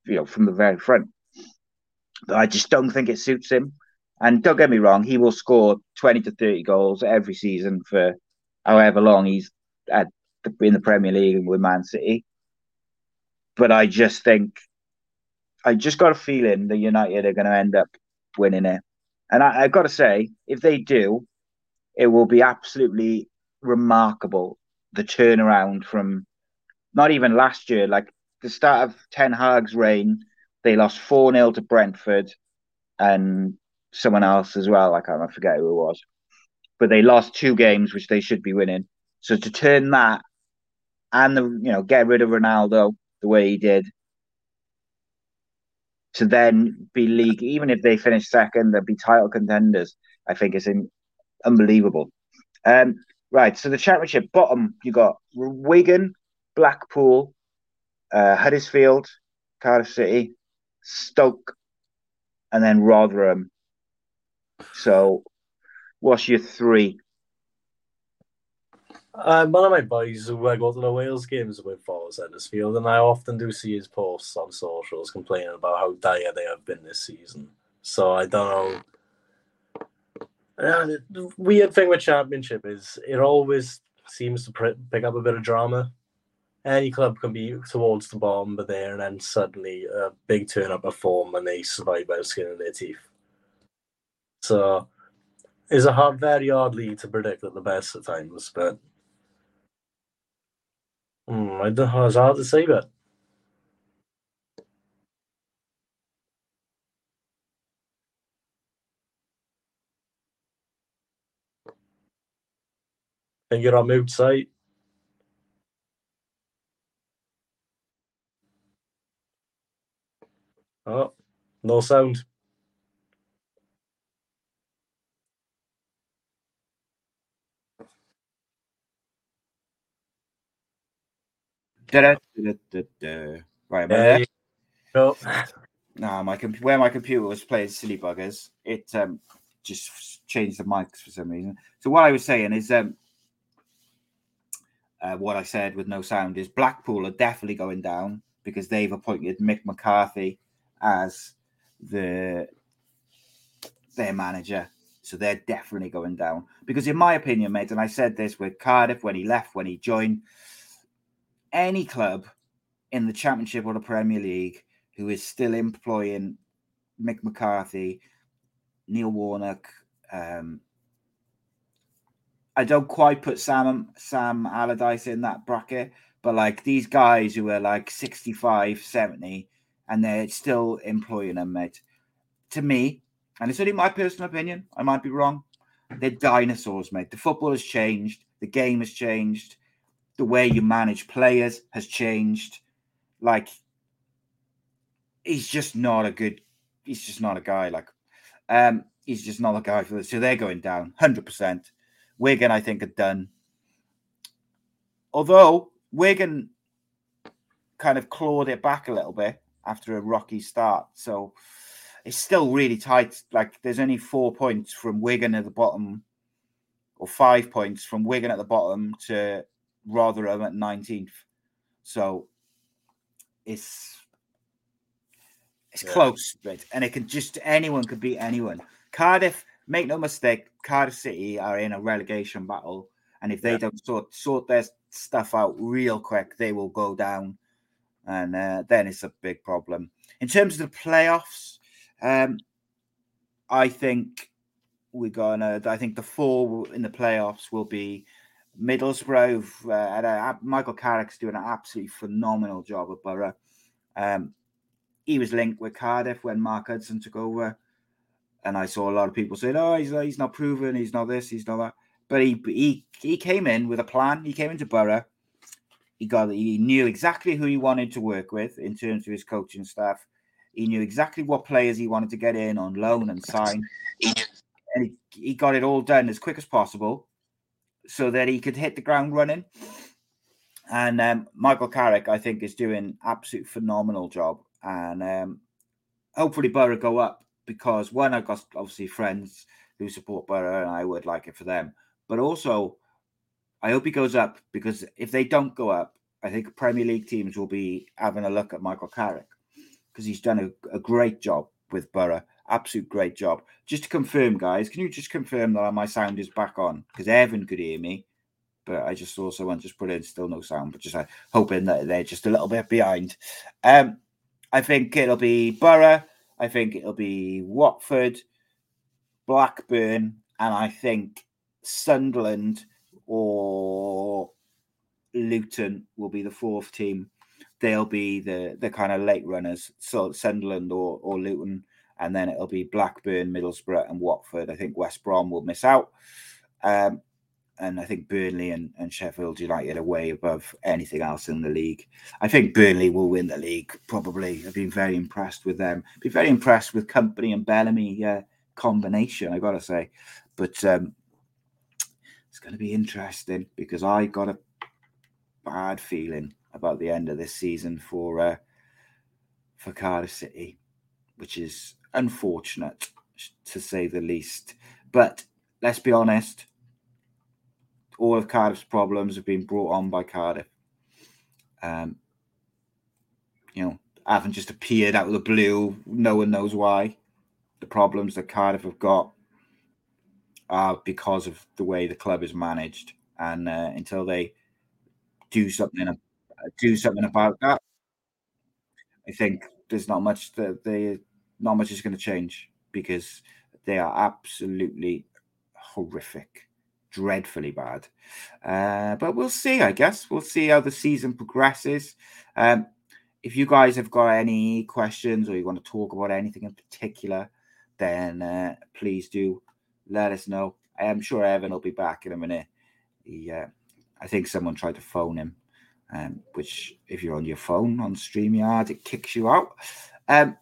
S5: you know, from the very front. But I just don't think it suits him. And don't get me wrong, he will score 20 to 30 goals every season for however long he's at in the Premier League with Man City. But I just think, I just got a feeling that United are going to end up winning it. And I, I've got to say, if they do, it will be absolutely remarkable the turnaround from not even last year, like the start of Ten Hag's reign, they lost 4 0 to Brentford and someone else as well. I can't I forget who it was. But they lost two games, which they should be winning. So to turn that and the you know get rid of Ronaldo the way he did, to then be league, even if they finish second, they'll be title contenders. I think is in, unbelievable. Um, right, so the championship bottom you got Wigan, Blackpool, uh, Huddersfield, Cardiff City, Stoke, and then Rotherham. So, what's your three?
S6: Um, one of my boys who I go to the Wales games with follows Huddersfield, and I often do see his posts on socials complaining about how dire they have been this season. So I don't know. Uh, the weird thing with Championship is it always seems to pick up a bit of drama. Any club can be towards the bottom, but there, and then suddenly a big turn up of form and they survive by the skin of their teeth. So it's a hard, very hard lead to predict at the best of times, but mm, I don't know. It's hard to say that. And you're on mute site. Oh, no sound.
S5: Da, da, da, right, there. No, nah, my comp- where my computer was playing silly buggers, it um just changed the mics for some reason. So what I was saying is um uh, what I said with no sound is Blackpool are definitely going down because they've appointed Mick McCarthy as the their manager. So they're definitely going down. Because in my opinion, mate, and I said this with Cardiff when he left, when he joined, any club in the Championship or the Premier League who is still employing Mick McCarthy, Neil Warnock, um, I don't quite put Sam Sam Allardyce in that bracket, but like these guys who are like 65, 70, and they're still employing them, mate. To me, and it's only my personal opinion, I might be wrong. They're dinosaurs, mate. The football has changed, the game has changed the way you manage players has changed. Like, he's just not a good. He's just not a guy. Like, um, he's just not a guy for this. So they're going down, hundred percent. Wigan, I think, are done. Although Wigan kind of clawed it back a little bit after a rocky start, so it's still really tight. Like, there's only four points from Wigan at the bottom, or five points from Wigan at the bottom to Rotherham at 19th. So it's it's yeah. close, right? And it can just anyone could beat anyone. Cardiff, make no mistake, Cardiff City are in a relegation battle, and if they yeah. don't sort sort their stuff out real quick, they will go down, and uh, then it's a big problem. In terms of the playoffs, um, I think we're gonna. I think the four in the playoffs will be Middlesbrough, uh, a, Michael Carrick's doing an absolutely phenomenal job at Boro. Um, he was linked with Cardiff when Mark Hudson took over, and I saw a lot of people saying, "Oh, he's he's not proven, he's not this, he's not that." But he he he came in with a plan. He came into Boro. He got he knew exactly who he wanted to work with in terms of his coaching staff. He knew exactly what players he wanted to get in on loan and sign. And he, he got it all done as quick as possible so that he could hit the ground running. And um, Michael Carrick, I think, is doing absolute phenomenal job. And um, hopefully Boro go up because one, I've got obviously friends who support Boro, and I would like it for them. But also, I hope he goes up because if they don't go up, I think Premier League teams will be having a look at Michael Carrick because he's done a, a great job with Boro. Absolute great job. Just to confirm, guys, can you just confirm that my sound is back on? Because Evan could hear me, but I just also want to just put in still no sound, but just uh, hoping that they're just a little bit behind. Um, I think it'll be Boro. I think it'll be Watford, Blackburn, and I think Sunderland or Luton will be the fourth team. They'll be the the kind of late runners. So Sunderland or or Luton, and then it'll be Blackburn, Middlesbrough, and Watford. I think West Brom will miss out. Um, and I think Burnley and, and Sheffield United are way above anything else in the league. I think Burnley will win the league. Probably, I've been very impressed with them. Been very impressed with Kompany and Bellamy uh, combination. I got to say, but um, it's going to be interesting because I got a bad feeling about the end of this season for uh, for Cardiff City, which is unfortunate to say the least. But let's be honest, all of Cardiff's problems have been brought on by Cardiff. Um, you know, haven't just appeared out of the blue. No one knows why. The problems that Cardiff have got are because of the way the club is managed. And uh, until they do something, do something about that, I think there's not much that they not much is going to change because they are absolutely horrific, dreadfully bad. Uh, but we'll see. I guess we'll see how the season progresses. Um, if you guys have got any questions or you want to talk about anything in particular, then uh, please do let us know. I am sure Evan will be back in a minute. He, uh, I think someone tried to phone him, um, which if you're on your phone on StreamYard, it kicks you out. Um,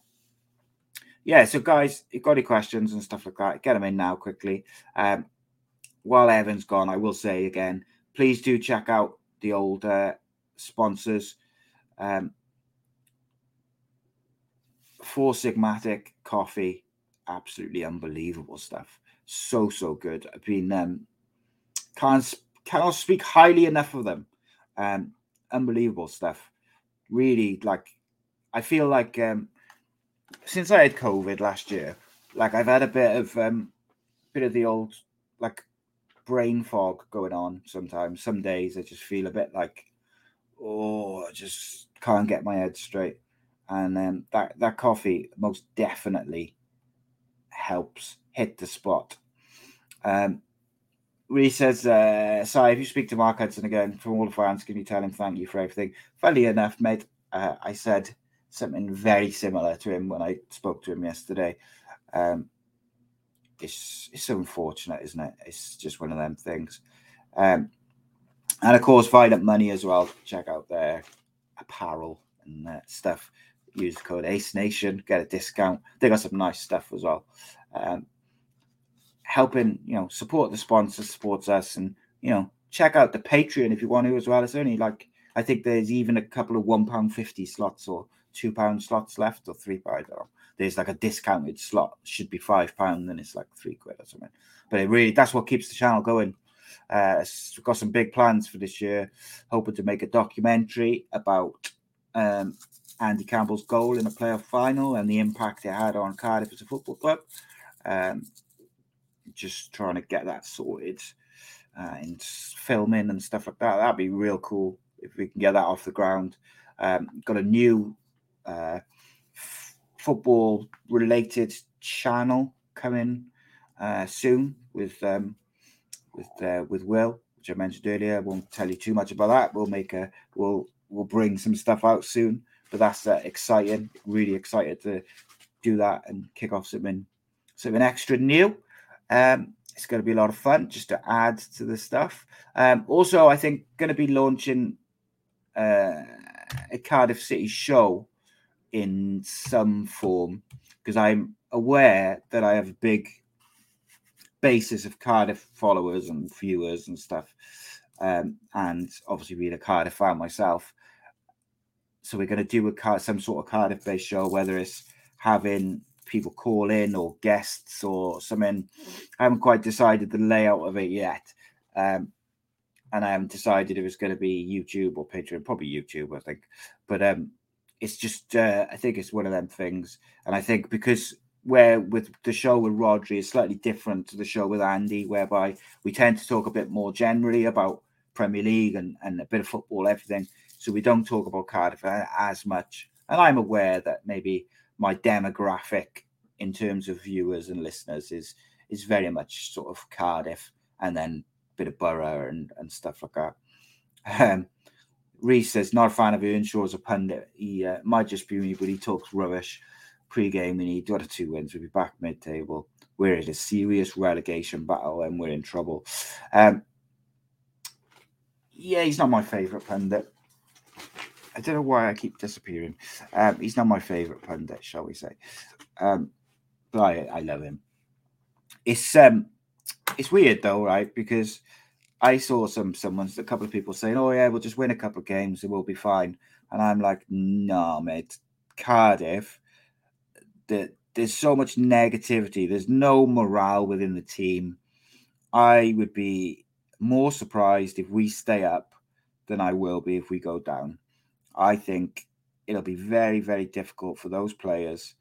S5: yeah, so guys, you've got any questions and stuff like that, get them in now quickly. Um, while Evan's gone, I will say again, please do check out the old uh, sponsors. Um, Four Sigmatic coffee, absolutely unbelievable stuff so so good. I've been um, can't cannot speak highly enough of them. Um, unbelievable stuff. Really, like I feel like um, since I had COVID last year, like I've had a bit of um, bit of the old like brain fog going on. Sometimes, some days I just feel a bit like, oh, I just can't get my head straight. And um, that that coffee most definitely helps hit the spot. Um, he says, uh, "Sorry, if you speak to Mark Hudson again from all the fans, can you tell him thank you for everything?" Funny enough, mate, uh, I said something very similar to him when I spoke to him yesterday. Um, it's it's unfortunate, isn't it? It's just one of them things. Um, and of course, Violent Money as well. Check out their apparel and stuff. Use the code Ace Nation, get a discount. They got some nice stuff as well. Um, helping, you know, support the sponsor, supports us, and you know, check out the Patreon if you want to as well. It's only like I think there's even a couple of one pound fifty slots or two pound slots left or three pound. There's like a discounted slot, should be five pound, then it's like three quid or something. But it really that's what keeps the channel going. Uh, we've got some big plans for this year. Hoping to make a documentary about um, Andy Campbell's goal in a playoff final and the impact it had on Cardiff as a football club. Um, just trying to get that sorted uh, and filming and stuff like that. That'd be real cool if we can get that off the ground. Um, got a new uh, football related channel coming uh, soon with um, with uh, with Will which I mentioned earlier. I won't tell you too much about that. We'll make a we'll we'll bring some stuff out soon. But that's uh, exciting. Really excited to do that and kick off something something extra new. Um, it's going to be a lot of fun just to add to the stuff. Um, also, I think going to be launching uh, a Cardiff City show in some form because I'm aware that I have a big basis of Cardiff followers and viewers and stuff, um, and obviously being a Cardiff fan myself. So we're going to do a some sort of Cardiff-based show, whether it's having people call in or guests or something. I haven't quite decided the layout of it yet. Um, and I haven't decided if it's going to be YouTube or Patreon, probably YouTube, I think. But um, it's just, uh, I think it's one of them things. And I think because where with the show with Rhodri is slightly different to the show with Andy, whereby we tend to talk a bit more generally about Premier League and, and a bit of football, everything. So we don't talk about Cardiff as much. And I'm aware that maybe my demographic in terms of viewers and listeners is is very much sort of Cardiff and then a bit of Boro and, and stuff like that. Um, Reese says, not a fan of Earnshaw as a pundit. He uh, might just be me, but he talks rubbish. Pre-game, we need one or two wins. We'll be back mid-table. We're in a serious relegation battle and we're in trouble. Um, yeah, he's not my favourite pundit. I don't know why I keep disappearing. Um, he's not my favourite pundit, shall we say? Um, but I, I love him. It's um, it's weird though, right? Because I saw some someone's a couple of people saying, "Oh yeah, we'll just win a couple of games and we'll be fine," and I'm like, "Nah, mate, Cardiff. That there's so much negativity. There's no morale within the team. I would be more surprised if we stay up than I will be if we go down. I think it'll be very, very difficult for those players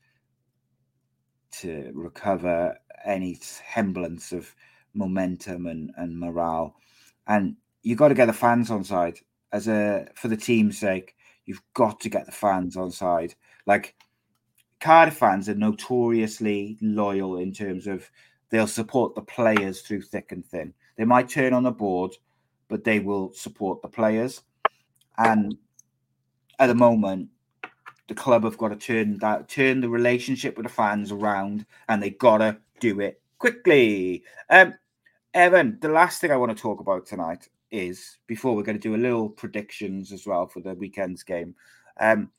S5: to recover any semblance of momentum and, and morale. And you've got to get the fans on side as a for the team's sake. You've got to get the fans on side. Like Cardiff fans are notoriously loyal in terms of they'll support the players through thick and thin. They might turn on the board, but they will support the players. And at the moment, the club have got to turn that turn the relationship with the fans around, and they gotta do it quickly. Um, Evan, the last thing I want to talk about tonight is before we're going to do a little predictions as well for the weekend's game. Um,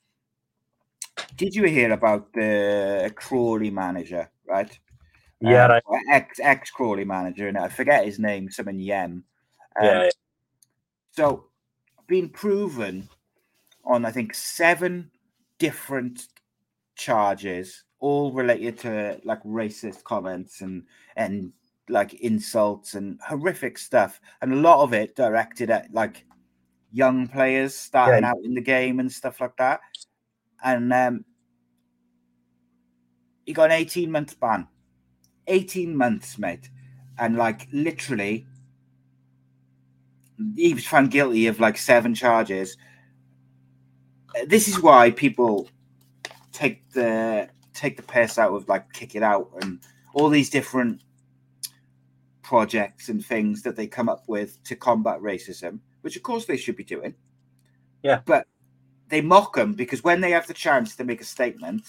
S5: did you hear about the Crawley manager, right?
S6: Yeah, um,
S5: right. ex ex Crawley manager, and I forget his name, something Yem.
S6: Um, yeah, yeah.
S5: So, been proven on I think seven different charges, all related to like racist comments and and like insults and horrific stuff, and a lot of it directed at like young players starting yeah. out in the game and stuff like that. And um, he got an 18 month ban. 18 months, mate. And like literally, he was found guilty of like seven charges this is why people take the take the piss out of like kick it out and all these different projects and things that they come up with to combat racism, which of course they should be doing.
S6: Yeah.
S5: But they mock them because when they have the chance to make a statement,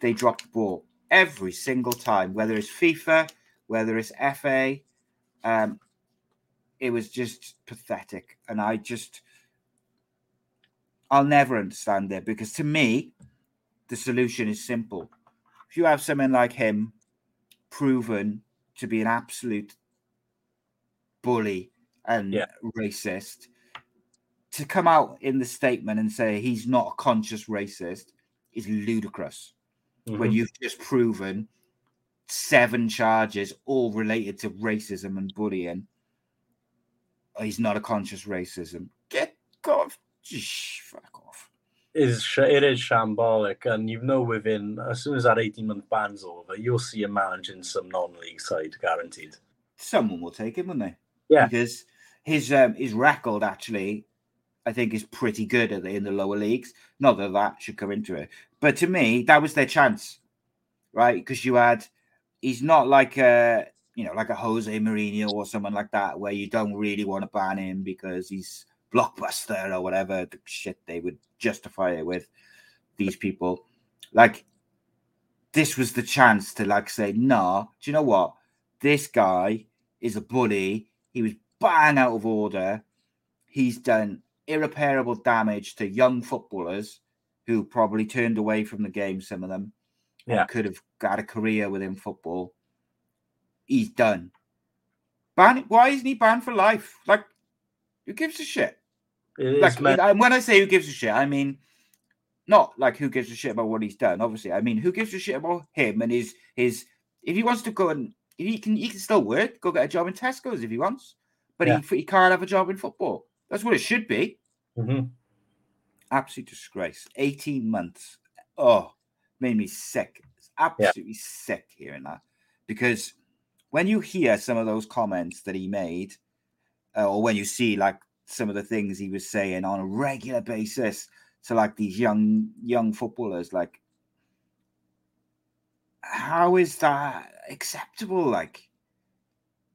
S5: they drop the ball every single time, whether it's FIFA, whether it's FA. Um, it was just pathetic. And I just I'll never understand it because to me, the solution is simple. If you have someone like him proven to be an absolute bully and
S6: yeah.
S5: racist, to come out in the statement and say he's not a conscious racist is ludicrous. Mm-hmm. When you've just proven seven charges all related to racism and bullying, he's not a conscious racism. Get off fuck off.
S6: Is it is shambolic, and you know within as soon as that eighteen month ban's over, you'll see him managing some non-league side, guaranteed.
S5: Someone will take him, won't they?
S6: Yeah,
S5: because his um, his record actually, I think, is pretty good at the, in the lower leagues. Not that that should come into it, but to me, that was their chance, right? Because you had, he's not like a you know, like a Jose Mourinho or someone like that, where you don't really want to ban him because he's blockbuster or whatever the shit they would justify it with these people. Like, this was the chance to like say, nah, do you know what? This guy is a bully. He was bang out of order. He's done irreparable damage to young footballers who probably turned away from the game, some of them.
S6: Yeah.
S5: Could have got a career within football. He's done. Ban why isn't he banned for life? Like, who gives a shit?
S6: It
S5: Like,
S6: is
S5: and when I say who gives a shit, I mean not like who gives a shit about what he's done. Obviously, I mean who gives a shit about him and his his. If he wants to go and he can, he can still work. Go get a job in Tesco's if he wants, but
S6: Yeah.
S5: he he can't have a job in football. That's what it should be.
S6: Mhm.
S5: Absolute disgrace. Eighteen months. Oh, made me sick. It's absolutely sick hearing that because when you hear some of those comments that he made, uh, or when you see like some of the things he was saying on a regular basis to like these young young footballers, like how is that acceptable? Like,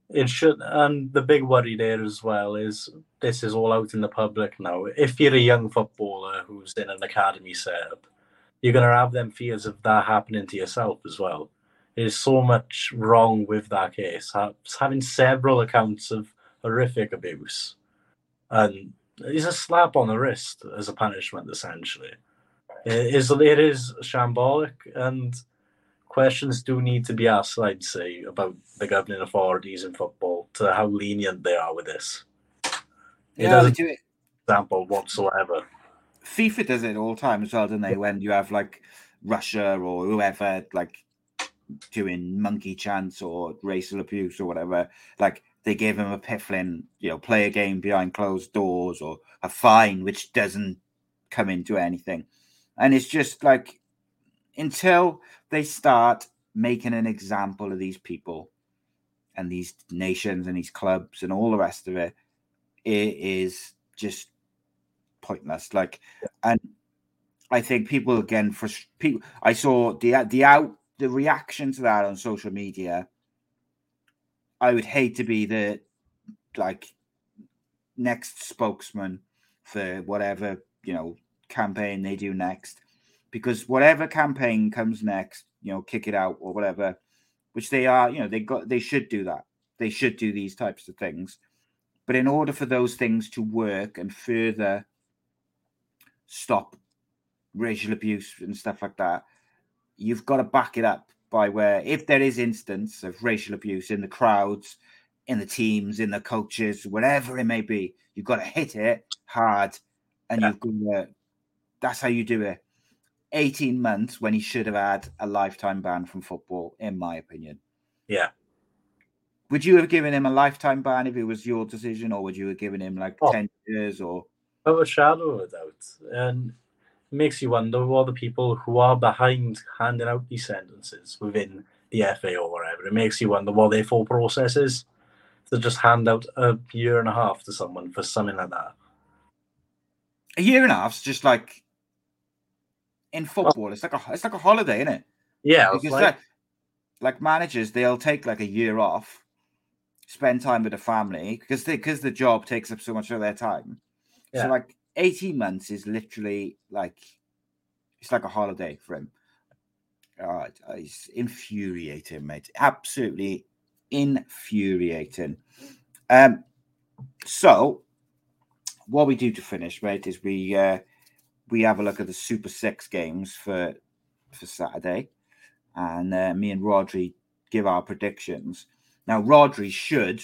S6: It should, and the big worry there as well is this is all out in the public now. If you're a young footballer who's in an academy setup, you're going to have them fears of that happening to yourself as well. There's so much wrong with that case. Having several accounts of horrific abuse, and it's a slap on the wrist as a punishment, essentially. It is, it is shambolic, and questions do need to be asked, I'd say, about the governing authorities in football to how lenient they are with this. It
S5: yeah,
S6: doesn't
S5: do it.
S6: example whatsoever.
S5: FIFA does it all the time as well, don't they? When you have like Russia or whoever like doing monkey chants or racial abuse or whatever, like they give him a piffling, you know, play a game behind closed doors or a fine which doesn't come into anything. And it's just like until they start making an example of these people and these nations and these clubs and all the rest of it, it is just pointless. Like, and I think people again for people. I saw the the out the reaction to that on social media. I would hate to be the like next spokesman for whatever you know campaign they do next, because whatever campaign comes next, you know, kick it out or whatever, which they are, you know, they got they should do that. They should do these types of things. But in order for those things to work and further stop racial abuse and stuff like that, you've got to back it up by where if there is instance of racial abuse in the crowds, in the teams, in the coaches, whatever it may be, you've got to hit it hard, and
S6: Yeah.
S5: you've got to. That's how you do it. 18 months when he should have had a lifetime ban from football, in my opinion.
S6: Yeah.
S5: Would you have given him a lifetime ban if it was your decision, or would you have given him like
S6: Oh.
S5: 10 years or
S6: Without a shadow of a doubt. And makes you wonder who are the people who are behind handing out these sentences within the FA or whatever. It makes you wonder what their full process is to just hand out a year and a half to someone for something like that.
S5: a year and a half's just like in football, it's like a it's like a holiday, isn't it?
S6: Yeah,
S5: Because
S6: like,
S5: like, like managers, they'll take like a year off, spend time with the family because they because the job takes up so much of their time.
S6: Yeah.
S5: So like eighteen months is literally like it's like a holiday for him. Uh, it's infuriating, mate. Absolutely infuriating. Um, so what we do to finish, mate, is we uh, we have a look at the Super Six games for for Saturday, and uh, me and Rhodri give our predictions. Now, Rhodri should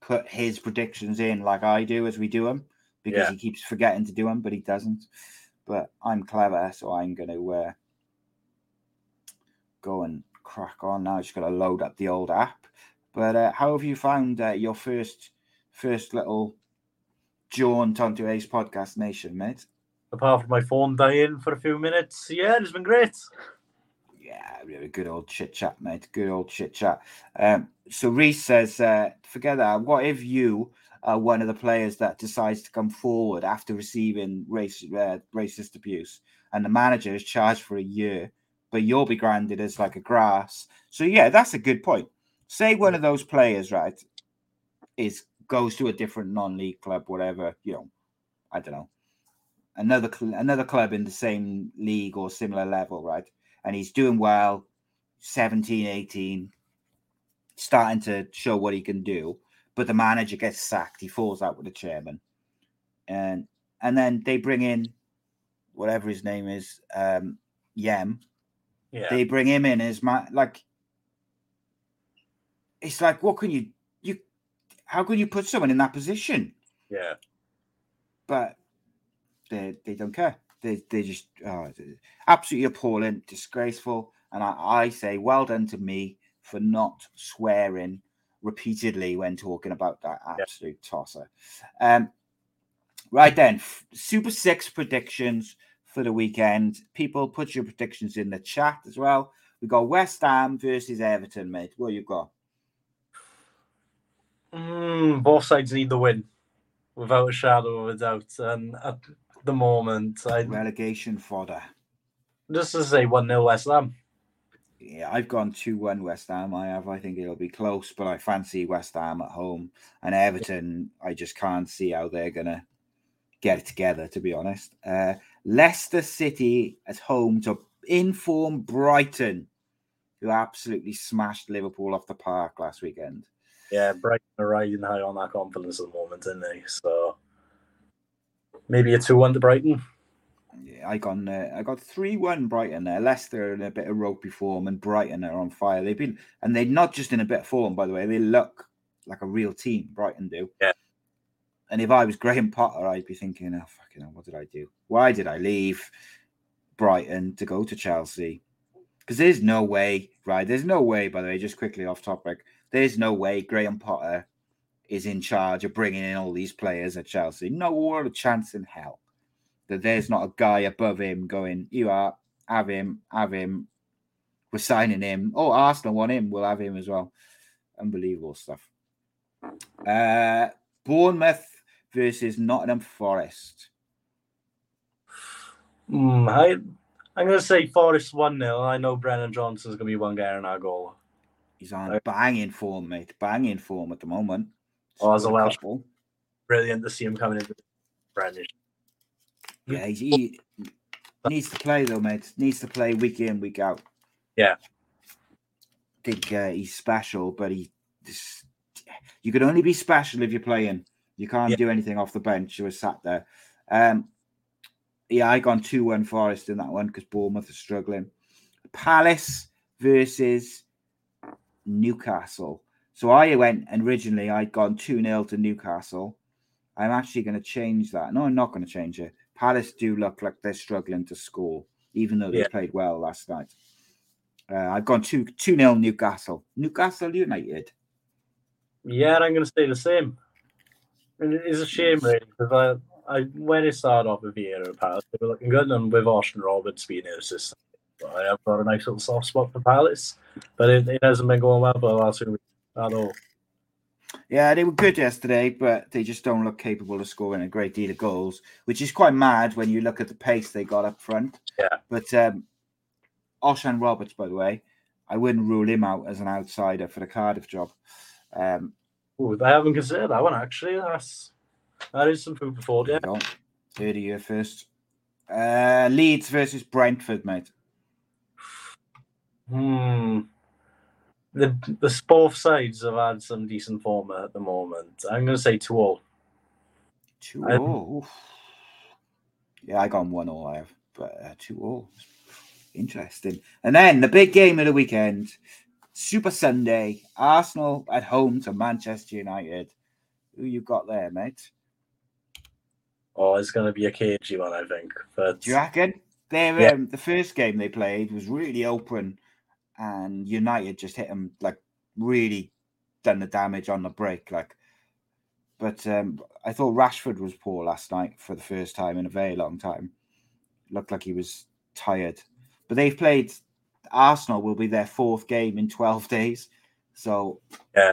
S5: put his predictions in like I do as we do them because
S6: Yeah.
S5: he keeps forgetting to do them, but he doesn't. But I'm clever, so I'm going to uh, go and crack on now. I just got to load up the old app. But uh, how have you found uh, your first first little jaunt onto Ace Podcast Nation, mate?
S6: apart from my phone dying for a few minutes, yeah, it's been great.
S5: Yeah, really good old chit chat, mate. Good old chit chat. Um, so Reese says, uh, forget that. What if you are one of the players that decides to come forward after receiving race, uh, racist abuse, and the manager is charged for a year, but you'll be granted as like a grass? So yeah, that's a good point. say one of those players, right, is goes to a different non-league club, whatever, you know, I don't know, another cl- another club in the same league or similar level, right? And he's doing well, 17, 18, starting to show what he can do, but the manager gets sacked. He falls out with the chairman. And and then they bring in whatever his name is, um, Yem.
S6: Yeah.
S5: They bring him in as my like it's like what can you you how can you put someone in that position?
S6: yeah.
S5: But they they don't care. They they just oh, absolutely appalling, disgraceful. And I, I say well done to me for not swearing repeatedly when talking about that absolute tosser. Um, right then, Super Six predictions for the weekend. People put your predictions in the chat as well. We got West Ham versus Everton, mate. What you got?
S6: Mm, both sides need the win, without a shadow of a doubt. And at the moment, I
S5: Relegation fodder.
S6: just to say one 0 West Ham.
S5: Yeah, I've gone 2 1 West Ham. I have. I think it'll be close, but I fancy West Ham at home. And Everton, I just can't see how they're going to get it together, to be honest. Uh, Leicester City at home to inform Brighton, who absolutely smashed Liverpool off the park last weekend.
S6: Yeah, Brighton are riding high on that confidence at the moment, isn't they? So maybe a two one to Brighton.
S5: Yeah, I got uh, I got three one Brighton there. Leicester in a bit of ropey form, and Brighton are on fire. They've been and they're not just in a bit of form, by the way. They look like a real team. Brighton do.
S6: Yeah.
S5: And if I was Graham Potter, I'd be thinking, oh fucking hell, what did I do? Why did I leave Brighton to go to Chelsea? Because there's no way, right? There's no way, by the way, just quickly off topic. There's no way Graham Potter is in charge of bringing in all these players at Chelsea. No what a chance in hell that there's not a guy above him going, you are, have him, have him. We're signing him. Oh, Arsenal want him. We'll have him as well. Unbelievable stuff. Uh, Bournemouth versus Nottingham Forest.
S6: Mm, I I'm gonna say Forest one 0 I know Brennan Johnson's gonna be one guy in our goal.
S5: He's on banging form, mate. Banging form at the moment.
S6: Oh, as a Welsh-
S5: couple.
S6: Brilliant to see him coming into Brennan.
S5: Yeah, he needs to play though, mate. Needs to play week in, week out.
S6: Yeah.
S5: I think uh, he's special, but he just, you can only be special if you're playing. You can't
S6: Yeah.
S5: do anything off the bench. You were sat there. Um, yeah, I gone two one Forest in that one because Bournemouth is struggling. Palace versus Newcastle. So I went and originally I'd gone 2 0 to Newcastle. I'm actually going to change that. No, I'm not going to change it. Palace do look like they're struggling to score, even though they
S6: Yeah.
S5: played well last night. Uh, I've gone 2 2 0 Newcastle. Newcastle United.
S6: Yeah, I'm gonna say the same. And it is a shame, really, because I, I when it started off with Vieira and Palace, they were looking good, and with Osian Roberts being their assistant, I have got a nice little soft spot for Palace, but it, it hasn't been going well for the last few weeks at all.
S5: Yeah, they were good yesterday, but they just don't look capable of scoring a great deal of goals, which is quite mad when you look at the pace they got up front.
S6: Yeah.
S5: But um, Osian Roberts, by the way, I wouldn't rule him out as an outsider for the Cardiff job. Um,
S6: Ooh, I haven't considered that one actually. That's that is some food for thought. Yeah,
S5: go. Heard of first. Uh, Leeds versus Brentford, mate.
S6: Hmm. The the both sides have had some decent form at the moment. I'm going to say two all.
S5: Two all. Yeah, I got one all. I have, but uh, two all. Interesting. And then the big game of the weekend, Super Sunday, Arsenal at home to Manchester United. Who you got there, mate?
S6: Oh, it's going to be a cagey one, I think. But
S5: Do you reckon? Their
S6: Yeah.
S5: um, the first game they played was really open, and United just hit them like really done the damage on the break. Like, but um, I thought Rashford was poor last night for the first time in a very long time. Looked like he was tired. But they've played. Arsenal will be their fourth game in twelve days, so
S6: Yeah.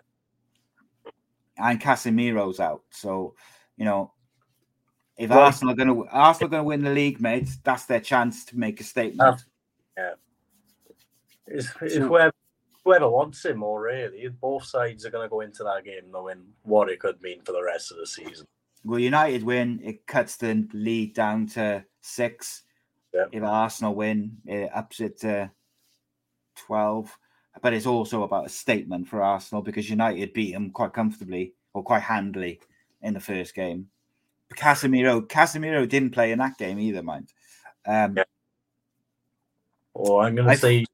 S5: And Casemiro's out, so you know if
S6: Well-
S5: Arsenal are going to Arsenal going to win the league, mate, that's their chance to make a statement. So-
S6: whoever whoever wants him more really. Both sides are going to go into that game knowing what it could mean for the rest of the season.
S5: Well, United win, it cuts the lead down to six. If Arsenal win, it ups it to 12. But it's also about a statement for Arsenal because United beat them quite comfortably or quite handily in the first game. But Casemiro, Casemiro didn't play in that game either, mind. Um,
S6: Yeah. Or I'm going to say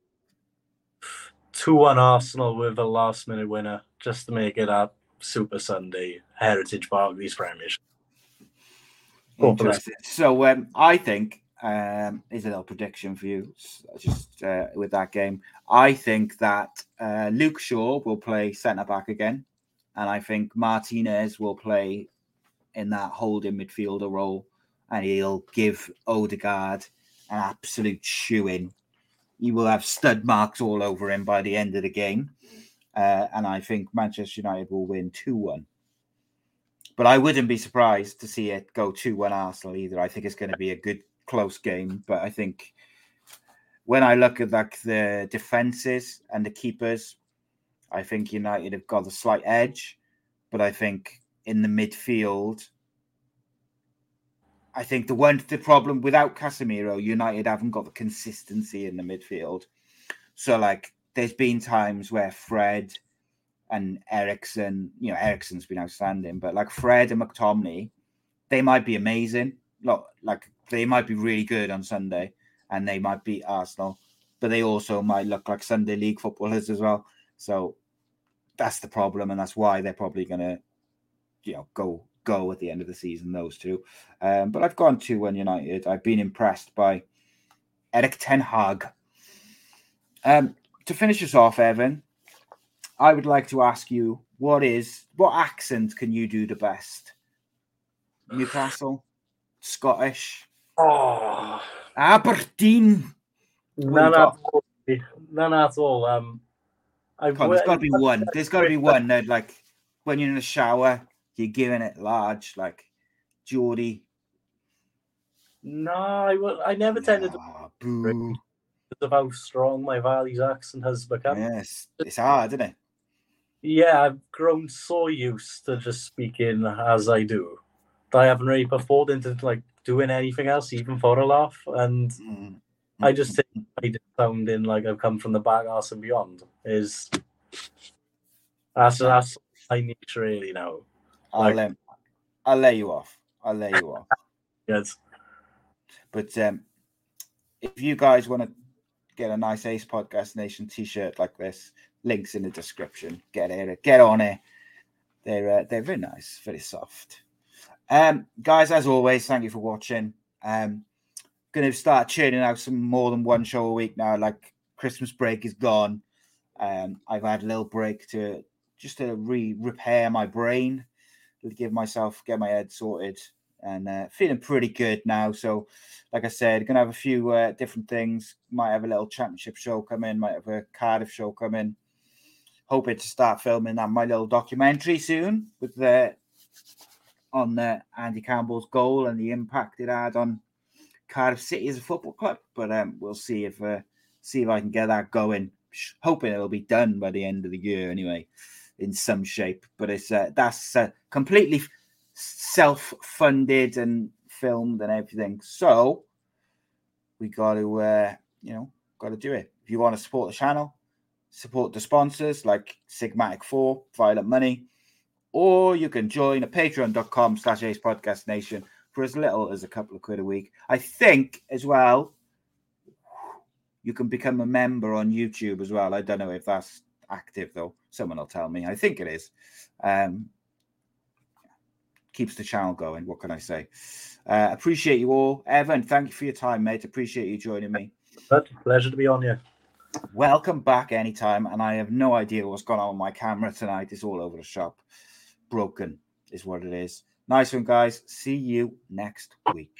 S6: 2 1 Arsenal with a last minute winner just to make it a Super Sunday Heritage Barclays Premiership.
S5: So um, I think um, is a little prediction for you, just uh, with that game. I think that uh, Luke Shaw will play centre back again, and I think Martinez will play in that holding midfielder role, and he'll give Odegaard an absolute shoe-in. He will have stud marks all over him by the end of the game, uh, and I think Manchester United will win two-one. But I wouldn't be surprised to see it go 2 1 Arsenal either. I think it's going to be a good, close game. But I think when I look at like the defenses and the keepers, I think United have got a slight edge. But I think in the midfield, I think the one the problem without Casemiro, United haven't got the consistency in the midfield. So like there's been times where Fred and Eriksen, you know, Eriksen's been outstanding, but like Fred and McTominay, they might be amazing. Look, like they might be really good on Sunday and they might beat Arsenal, but they also might look like Sunday league footballers as well. So that's the problem, and that's why they're probably gonna, you know, go go at the end of the season, those two. Um, but I've gone to one United. I've been impressed by Erik Ten Hag. Um, to finish us off, Evan, I would like to ask you what is what accent can you do the best? Newcastle, Scottish,
S6: Oh,
S5: Aberdeen.
S6: none at all. None at all. Um,
S5: Come there's got to be one. There's got to be one that, like, when you're in the shower, you're giving it large, like Geordie.
S6: No, I, I never tended to
S5: boo.
S6: because of how strong my Valley's accent has become.
S5: Yes, it's hard, isn't it?
S6: Yeah, I've grown so used to just speaking as I do that I haven't really put performed into like doing anything else, even for a laugh. And
S5: Mm.
S6: I just think I did sounding like I've come from the back arse and beyond is that's that's my niche really now.
S5: I'll,
S6: like-
S5: um, I'll lay you off. I'll lay you off.
S6: Yes.
S5: But um, if you guys want to get a nice Ace Podcast Nation T-shirt like this, links in the description. Get it, get on it. They're uh, they're very nice, very soft. Um, guys, as always, thank you for watching. Um, going to start churning out some more than one show a week now. Like Christmas break is gone. Um, I've had a little break to just to re repair my brain, give myself get my head sorted, and uh, feeling pretty good now. So, like I said, gonna have a few uh, different things. Might have a little championship show come in. Might have a Cardiff show come in. Hoping to start filming that my little documentary soon with the on the Andy Campbell's goal and the impact it had on Cardiff City as a football club. But um, we'll see if uh, see if I can get that going. Hoping it'll be done by the end of the year anyway, in some shape. But it's uh, that's uh, completely self-funded and filmed and everything. So we got to, uh, you know, got to do it. If you want to support the channel, support the sponsors like Sigmatic Four, Violent Money, or you can join a patreon.com slash ace podcast nation for as little as a couple of quid a week. I think as well, you can become a member on YouTube as well. I don't know if that's active though. Someone will tell me. I think it is. Um, keeps the channel going. What can I say? Uh, appreciate you all. Evan, thank you for your time, mate. Appreciate you joining me.
S6: But pleasure to be on you.
S5: Welcome back anytime. And I have no idea what's going on with my camera tonight. It's all over the shop. Broken is what it is. Nice one, guys. See you next week.